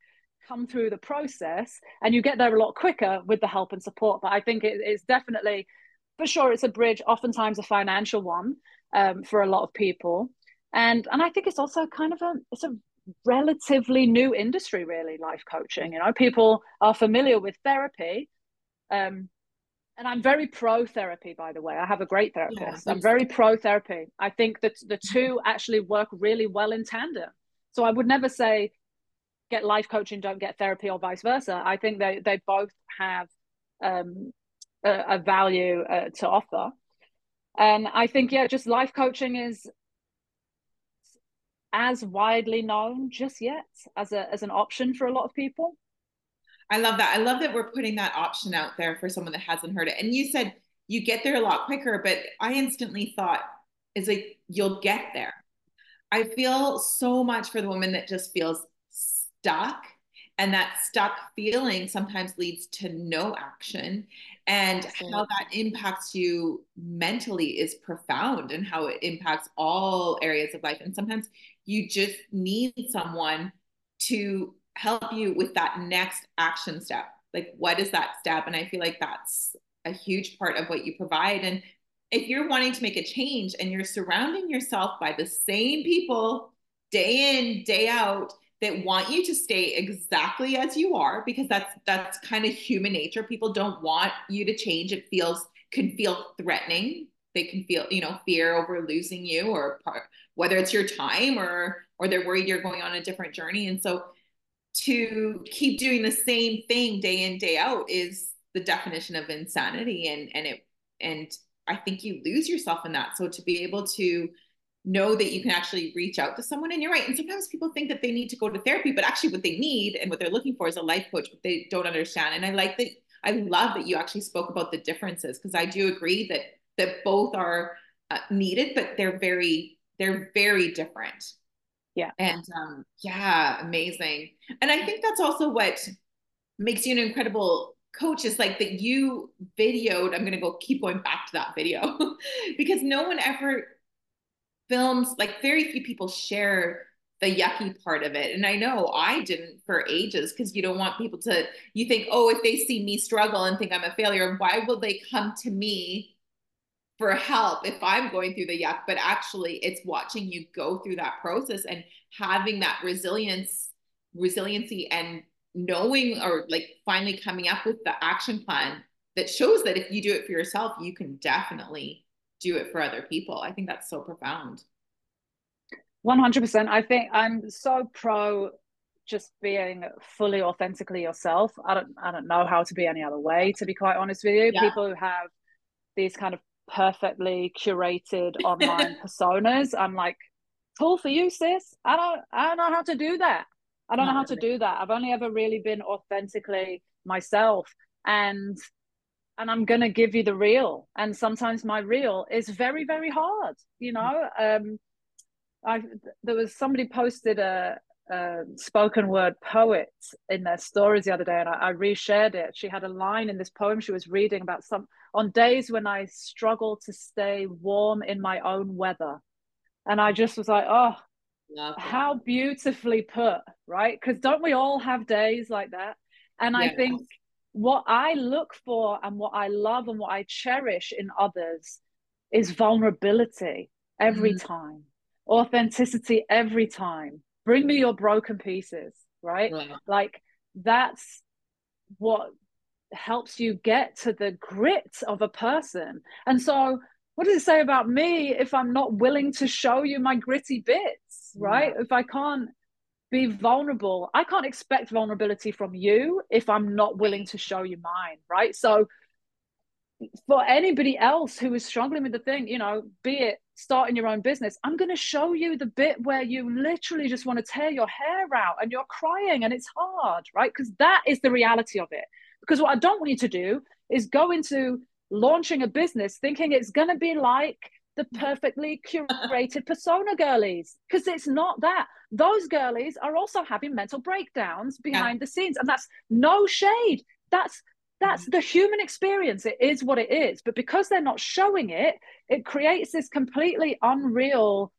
come through the process and you get there a lot quicker with the help and support. But I think it is definitely, for sure, it's a bridge, oftentimes a financial one um, for a lot of people. And and I think it's also kind of a it's a relatively new industry, really, life coaching. You know, people are familiar with therapy. Um, and I'm very pro therapy, by the way. I have a great therapist. Yeah, I'm very pro therapy. I think that the two actually work really well in tandem. So I would never say get life coaching, don't get therapy, or vice versa. I think they they both have um, a, a, value uh, to offer. And I think yeah, just life coaching is as widely known just yet as a as an option for a lot of people. I love that. I love that we're putting that option out there for someone that hasn't heard it. And you said you get there a lot quicker, but I instantly thought, is like you'll get there. I feel so much for the woman that just feels stuck. And that stuck feeling sometimes leads to no action. And Absolutely. how that impacts you mentally is profound and how it impacts all areas of life. And sometimes you just need someone to help you with that next action step. Like, what is that step? And I feel like that's a huge part of what you provide. And if you're wanting to make a change and you're surrounding yourself by the same people day in, day out, that want you to stay exactly as you are because that's that's kind of human nature. People don't want you to change. It feels can feel threatening. They can feel you know fear over losing you or part, whether it's your time or or they're worried you're going on a different journey. And so to keep doing the same thing day in day out is the definition of insanity. And and it and i think you lose yourself in that. So to be able to know that you can actually reach out to someone and you're right and sometimes people think that they need to go to therapy but actually what they need and what they're looking for is a life coach but they don't understand. And i like that i love that you actually spoke about the differences because i do agree that that both are uh, needed but they're very they're very different. Yeah. And um yeah amazing. And i think that's also what makes you an incredible coach is like that you videoed i'm going to go keep going back to that video because no one ever films like very few people share the yucky part of it. And i know i didn't for ages because you don't want people to you think oh if they see me struggle and think i'm a failure why will they come to me for help if I'm going through the yuck, but actually it's watching you go through that process and having that resilience, resiliency and knowing or like finally coming up with the action plan that shows that if you do it for yourself, you can definitely do it for other people. I think that's so profound. 100%. I think I'm so pro just being fully authentically yourself. I don't I don't know how to be any other way to be quite honest with you. Yeah. People who have these kind of perfectly curated online personas. I'm like, cool for you, sis. I don't I don't know how to do that. I don't Not know how really. to do that. I've only ever really been authentically myself and and I'm gonna give you the real. And sometimes my real is very, very hard, you know. Um I there was somebody posted a, a spoken word poet in their stories the other day and I, I reshared it. She had a line in this poem she was reading about some on days when I struggle to stay warm in my own weather. And I just was like, oh, how beautifully put, right? Because don't we all have days like that? And. I think what I look for and what I love and what I cherish in others is vulnerability every mm. time, authenticity every time. Bring me your broken pieces, right? Yeah. Like that's what helps you get to the grit of a person. And so, what does it say about me if I'm not willing to show you my gritty bits, right? If I can't be vulnerable, I can't expect vulnerability from you if I'm not willing to show you mine, right? So, for anybody else who is struggling with the thing, you know, be it starting your own business, I'm going to show you the bit where you literally just want to tear your hair out and you're crying and it's hard, right? Because that is the reality of it. Because what I don't want you to do is go into launching a business thinking it's going to be like the perfectly curated persona girlies because it's not that. Those girlies are also having mental breakdowns behind yeah. the scenes and that's no shade. That's that's mm-hmm. the human experience. It is what it is. But because they're not showing it it creates this completely unreal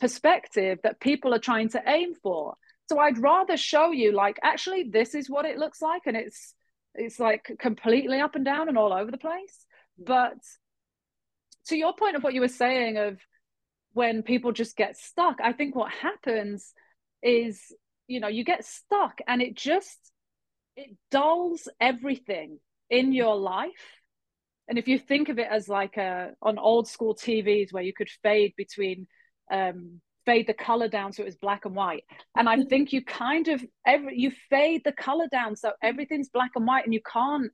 perspective that people are trying to aim for. So i'd rather show you like actually this is what it looks like and it's it's like completely up and down and all over the place. Mm. But to your point of what you were saying of when people just get stuck i think what happens is you know you get stuck and it just it dulls everything in your life. And if you think of it as like a on old school tvs where you could fade between um fade the color down so it was black and white. And i think you kind of every you fade the color down so everything's black and white and you can't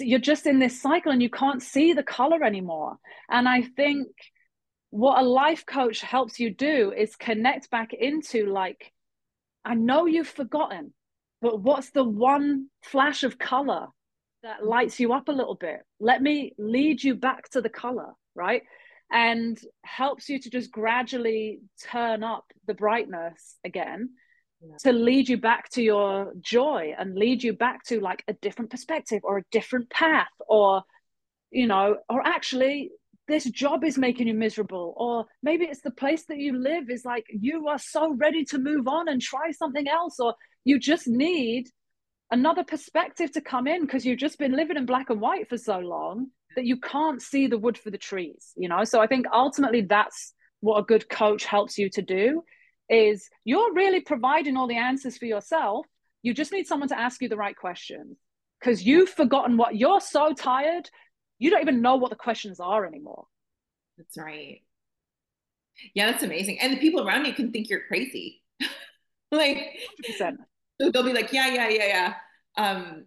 you're just in this cycle and you can't see the color anymore. And i think what a life coach helps you do is connect back into like i know you've forgotten but what's the one flash of color that lights you up a little bit? Let me lead you back to the color right? And helps you to just gradually turn up the brightness again. To lead you back to your joy and lead you back to like a different perspective or a different path or you know or actually this job is making you miserable or maybe it's the place that you live is like you are so ready to move on and try something else or you just need another perspective to come in because you've just been living in black and white for so long that you can't see the wood for the trees you know? So i think ultimately that's what a good coach helps you to do is you're really providing all the answers for yourself you just need someone to ask you the right questions because you've forgotten what you're so tired you don't even know what the questions are anymore. That's right. Yeah, that's amazing. And the people around you can think you're crazy. like 100%. they'll be like, yeah, yeah, yeah, yeah. Um,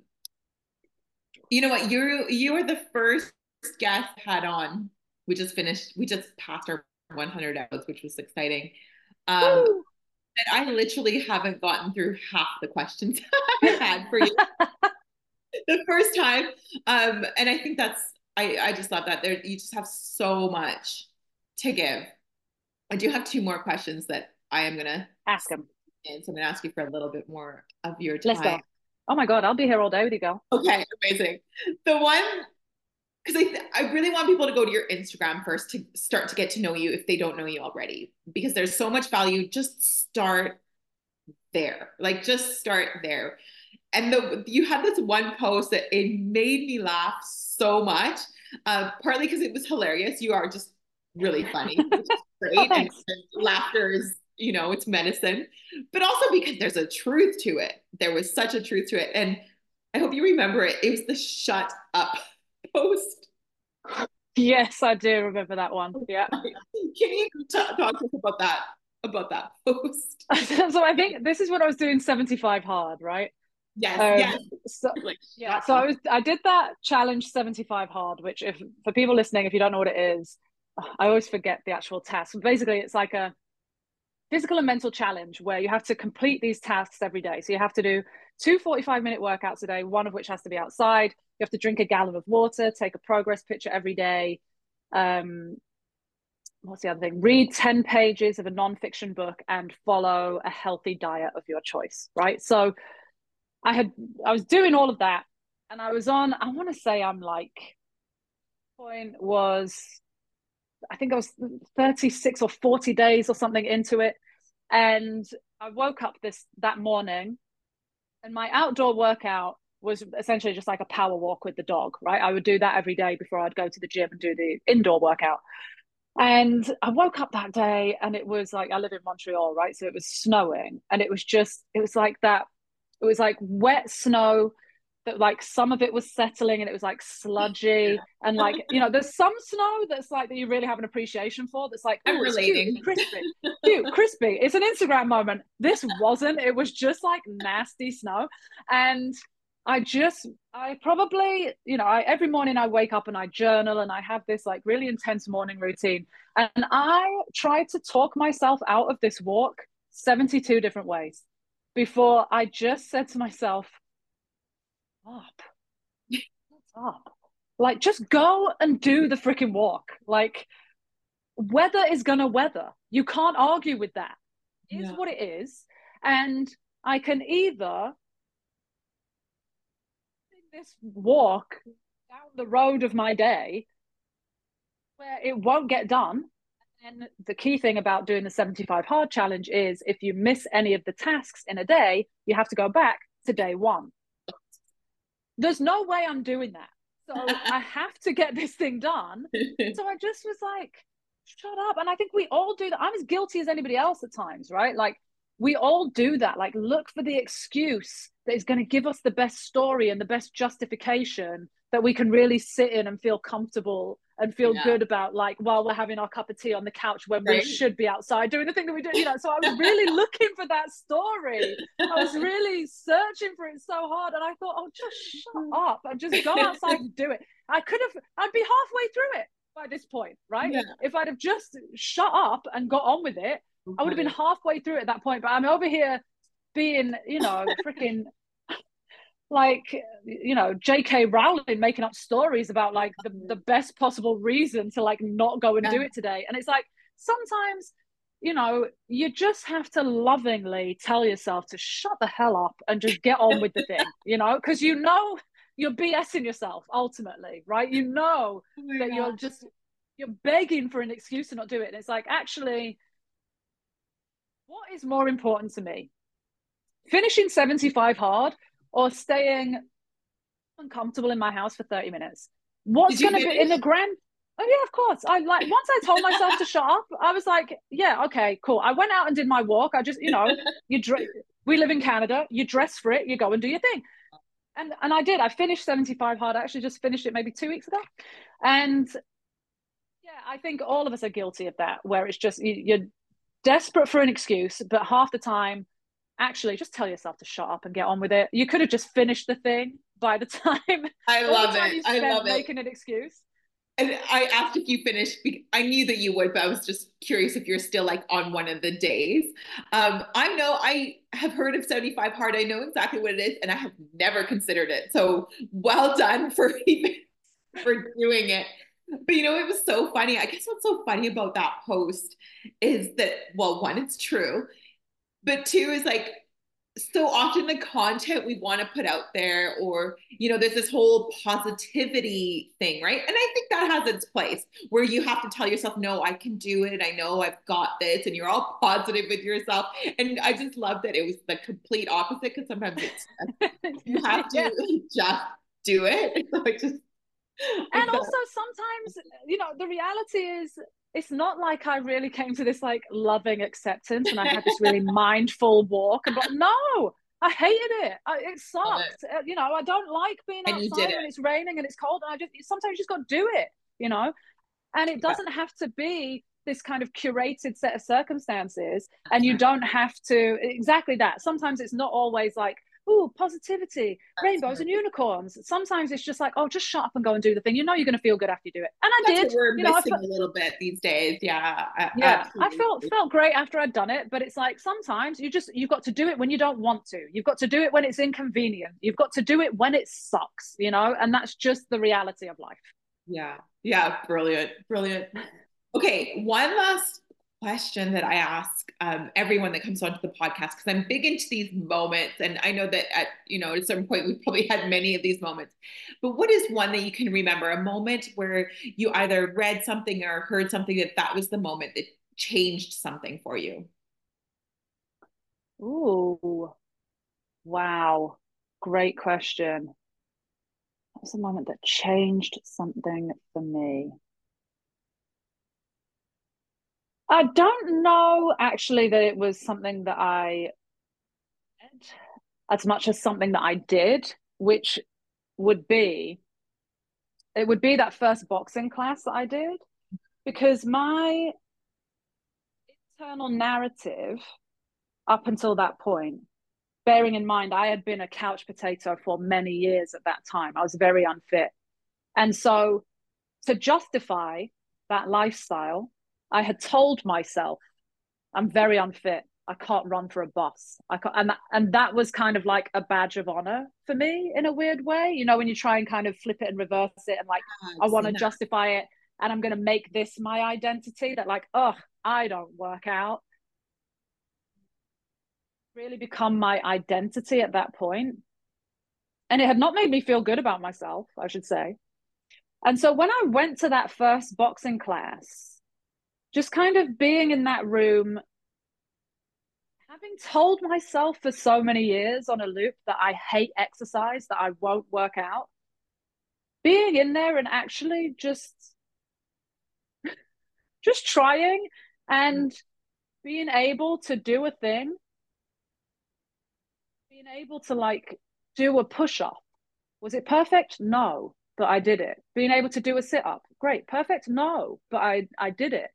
you know what? You're you are the first guest had on. We just finished. We just passed our 100 hours, which was exciting. Um, and I literally haven't gotten through half the questions I had for you the first time. Um, and I think that's I, I just love that. There you just have so much to give. I do have two more questions that I am gonna ask them. And so I'm gonna ask you for a little bit more of your time. Let's go. Oh my god, I'll be here all day with you, girl. Okay, amazing. The one because I, th- I really want people to go to your Instagram first to start to get to know you if they don't know you already because there's so much value. Just start there, like just start there. And the you had this one post that it made me laugh so much. Uh, partly because it was hilarious. You are just really funny, great. and, and laughter is, you know, it's medicine. But also because there's a truth to it. There was such a truth to it. And I hope you remember it. It was the shut up post. Yes, I do remember that one. Yeah. Can you talk to us about that? About that post. so I think this is what I was doing 75 hard, right? Yes, um, yes. So, like, yeah. So I was I did that challenge 75 hard, which if for people listening, if you don't know what it is, I always forget the actual task. Basically, it's like a physical and mental challenge where you have to complete these tasks every day. So you have to do two 45 minute workouts a day, one of which has to be outside. You have to drink a gallon of water, take a progress picture every day. Um, what's the other thing? Read 10 pages of a non-fiction book and follow a healthy diet of your choice, right? So I had I was doing all of that and I was on I want to say I'm like point was I think I was 36 or 40 days or something into it And I woke up this that morning and my outdoor workout was essentially just like a power walk with the dog, right? I would do that every day before I'd go to the gym and do the indoor workout. And I woke up that day and it was like I live in Montreal, right? So it was snowing and it was just it was like that it was like wet snow that like some of it was settling and it was like sludgy and like you know there's some snow that's like that you really have an appreciation for that's like oh, I'm relating cute, crispy cute crispy it's an instagram moment this wasn't it was just like nasty snow and i just i probably you know I, every morning i wake up and i journal and i have this like really intense morning routine and i try to talk myself out of this walk 72 different ways before i just said to myself up? Up? Like, just go and do the freaking walk. Like, weather is gonna weather. You can't argue with that. It's yeah. what it is. And I can either this walk down the road of my day where it won't get done. And the key thing about doing the 75 hard challenge is if you miss any of the tasks in a day, you have to go back to day one there's no way I'm doing that. So I have to get this thing done. So I just was like, shut up. And I think we all do that. I'm as guilty as anybody else at times, right? Like we all do that. Like look for the excuse that is going to give us the best story and the best justification that we can really sit in and feel comfortable and feel yeah. good about like while we're having our cup of tea on the couch when right. we should be outside doing the thing that we do you know so i was really looking for that story i was really searching for it so hard and i thought oh just shut mm. up and just go outside and do it i could have i'd be halfway through it by this point right yeah. if i'd have just shut up and got on with it. I would have been halfway through at that point but i'm over here being you know freaking like you know J.K. Rowling making up stories about like the, the best possible reason to like not go and yeah. do it today and it's like sometimes you know you just have to lovingly tell yourself to shut the hell up and just get on with the thing you know because you know you're BSing yourself ultimately right you know oh that gosh. you're just you're begging for an excuse to not do it and it's like actually what is more important to me finishing 75 hard or staying uncomfortable in my house for 30 minutes. What's going to be in the grand? Oh yeah, of course. I like once I told myself to shut up, I was like, yeah, okay, cool. I went out and did my walk. I just, you know, you dress. We live in Canada. You dress for it. You go and do your thing. And and I did. I finished 75 hard. I actually just finished it maybe two weeks ago. And yeah, I think all of us are guilty of that, where it's just you, you're desperate for an excuse, but half the time actually just tell yourself to shut up and get on with it. You could have just finished the thing by the time. I love time it. I love it. Making an excuse. And I asked if you finished. I knew that you would, but I was just curious if you're still like on one of the days. Um, I know I have heard of 75 hard. I know exactly what it is, and I have never considered it. So well done for even for doing it. But you know, it was so funny. I guess what's so funny about that post is that, well, one, it's true but two is like so often the content we want to put out there or you know there's this whole positivity thing right and i think that has its place where you have to tell yourself no i can do it i know i've got this and you're all positive with yourself and i just love that it was the complete opposite because sometimes it's you have to yeah. just do it so just and also sometimes you know the reality is it's not like I really came to this like loving acceptance and I had this really mindful walk. And but no, I hated it. I, it sucked. It. Uh, you know, I don't like being and outside when it's raining and it's cold. And I just sometimes you just got to do it. You know, and it doesn't yeah. have to be this kind of curated set of circumstances. And you don't have to exactly that. Sometimes it's not always like oh, positivity, That's rainbows and unicorns. Sometimes it's just like, oh, just shut up and go and do the thing. You know, you're going to feel good after you do it. And I That's did. we're you missing know, felt, a little bit these days. Yeah. Yeah. Absolutely. I felt felt great after I'd done it, but it's like sometimes you just you've got to do it when you don't want to. You've got to do it when it's inconvenient. You've got to do it when it sucks. You know, and that's just the reality of life. Yeah. Yeah. Brilliant. Brilliant. Okay, one last question that I ask um, everyone that comes onto the podcast because I'm big into these moments, and I know that at you know at a certain point we've probably had many of these moments. But what is one that you can remember? A moment where you either read something or heard something that that was the moment that changed something for you. Ooh, wow. Great question. What was the moment that changed something for me? I don't know actually that it was something that I did, as much as something that I did, which would be it would be that first boxing class that I did. Because my internal narrative up until that point bearing in mind I had been a couch potato for many years at that time I was very unfit. And so to justify that lifestyle I had told myself I'm very unfit I can't run for a bus. I can't, and that, and that was kind of like a badge of honor for me in a weird way. You know, when you try and kind of flip it and reverse it, and like I want to justify it, and I'm going to make this my identity. That like, oh, I don't work out. Really become my identity at that point, and it had not made me feel good about myself. I should say. And so when I went to that first boxing class, just kind of being in that room having told myself for so many years on a loop that I hate exercise, that I won't work out, being in there and actually just just trying and being able to do a thing being able to like do a push up was it perfect? No but i did it. Being able to do a sit up great perfect? No but i i did it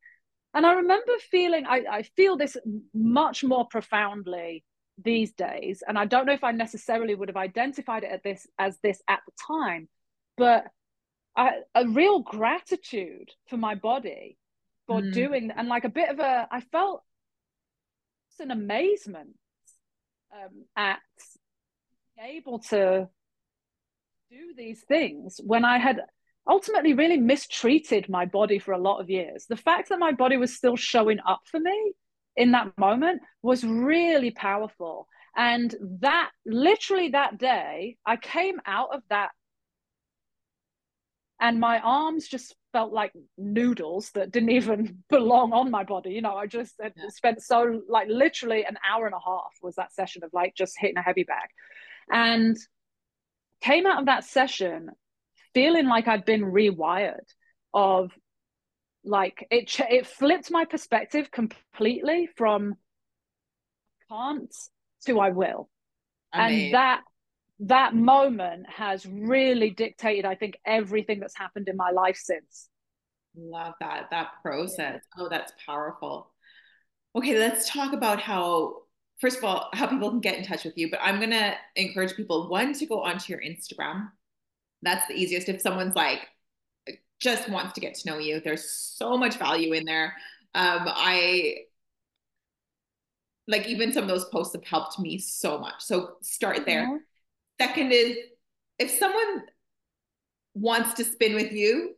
and I remember feeling, I, I feel this much more profoundly these days. And I don't know if I necessarily would have identified it at this as this at the time, but I, a real gratitude for my body for mm. doing and like a bit of a I felt an amazement um, at being able to do these things when I had ultimately really mistreated my body for a lot of years. The fact that my body was still showing up for me in that moment was really powerful. And that literally that day, I came out of that and my arms just felt like noodles that didn't even belong on my body. You know, I just yeah. spent so like literally an hour and a half was that session of like just hitting a heavy bag. And came out of that session feeling like I'd been rewired of like it it flipped my perspective completely from can't to I will. I mean, and that that moment has really dictated I think everything that's happened in my life since. Love that that process. Oh, that's powerful. Okay, let's talk about how first of all how people can get in touch with you, but I'm going to encourage people one to go onto your Instagram that's the easiest. If someone's like just wants to get to know you, there's so much value in there. Um, I like even some of those posts have helped me so much. So start there. Mm-hmm. Second is if someone wants to spin with you,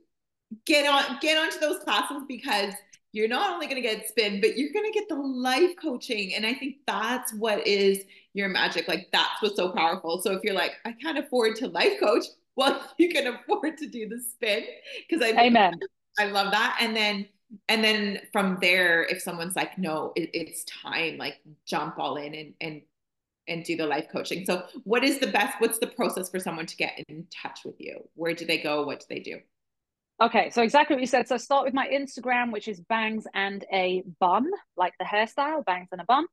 get on get onto those classes because you're not only going to get spin, but you're going to get the life coaching. And I think that's what is your magic. Like that's what's so powerful. So if you're like, I can't afford to life coach, well you can afford to do the spin because I amen I love that and then and then from there if someone's like no it, it's time like jump all in and and and do the life coaching so what is the best what's the process for someone to get in touch with you where do they go what do they do Okay, so exactly what you said. So start with my Instagram, which is bangs and a bun, like the hairstyle, bangs and a bun.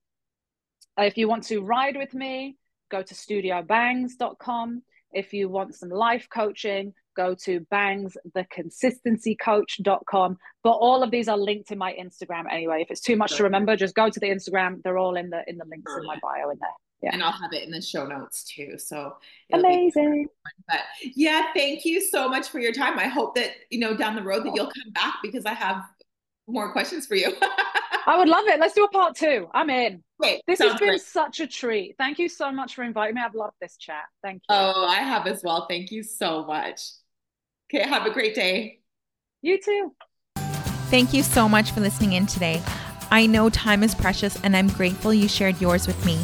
If you want to ride with me, go to studiobangs.com. If you want some life coaching, go to bangstheconsistencycoach.com. But all of these are linked in my Instagram anyway. If it's too much to remember, just go to the Instagram. They're all in the in the links in my bio in there. Yeah. And I'll have it in the show notes too. So amazing. But yeah, thank you so much for your time. I hope that you know down the road that oh. you'll come back because I have more questions for you. I would love it. Let's do a part two. I'm in. Great. This Sounds has been great. such a treat. Thank you so much for inviting me. I've loved this chat. Thank you. Oh, I have as well. Thank you so much. Okay, have a great day. You too. Thank you so much for listening in today. I know time is precious and I'm grateful you shared yours with me.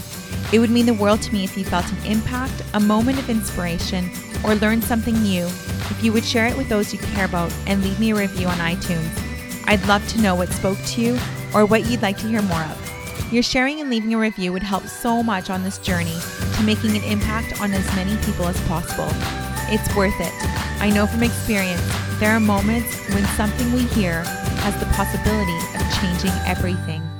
It would mean the world to me if you felt an impact, a moment of inspiration, or learned something new. If you would share it with those you care about and leave me a review on iTunes. I'd love to know what spoke to you or what you'd like to hear more of. Your sharing and leaving a review would help so much on this journey to making an impact on as many people as possible. It's worth it. I know from experience, there are moments when something we hear has the possibility of changing everything.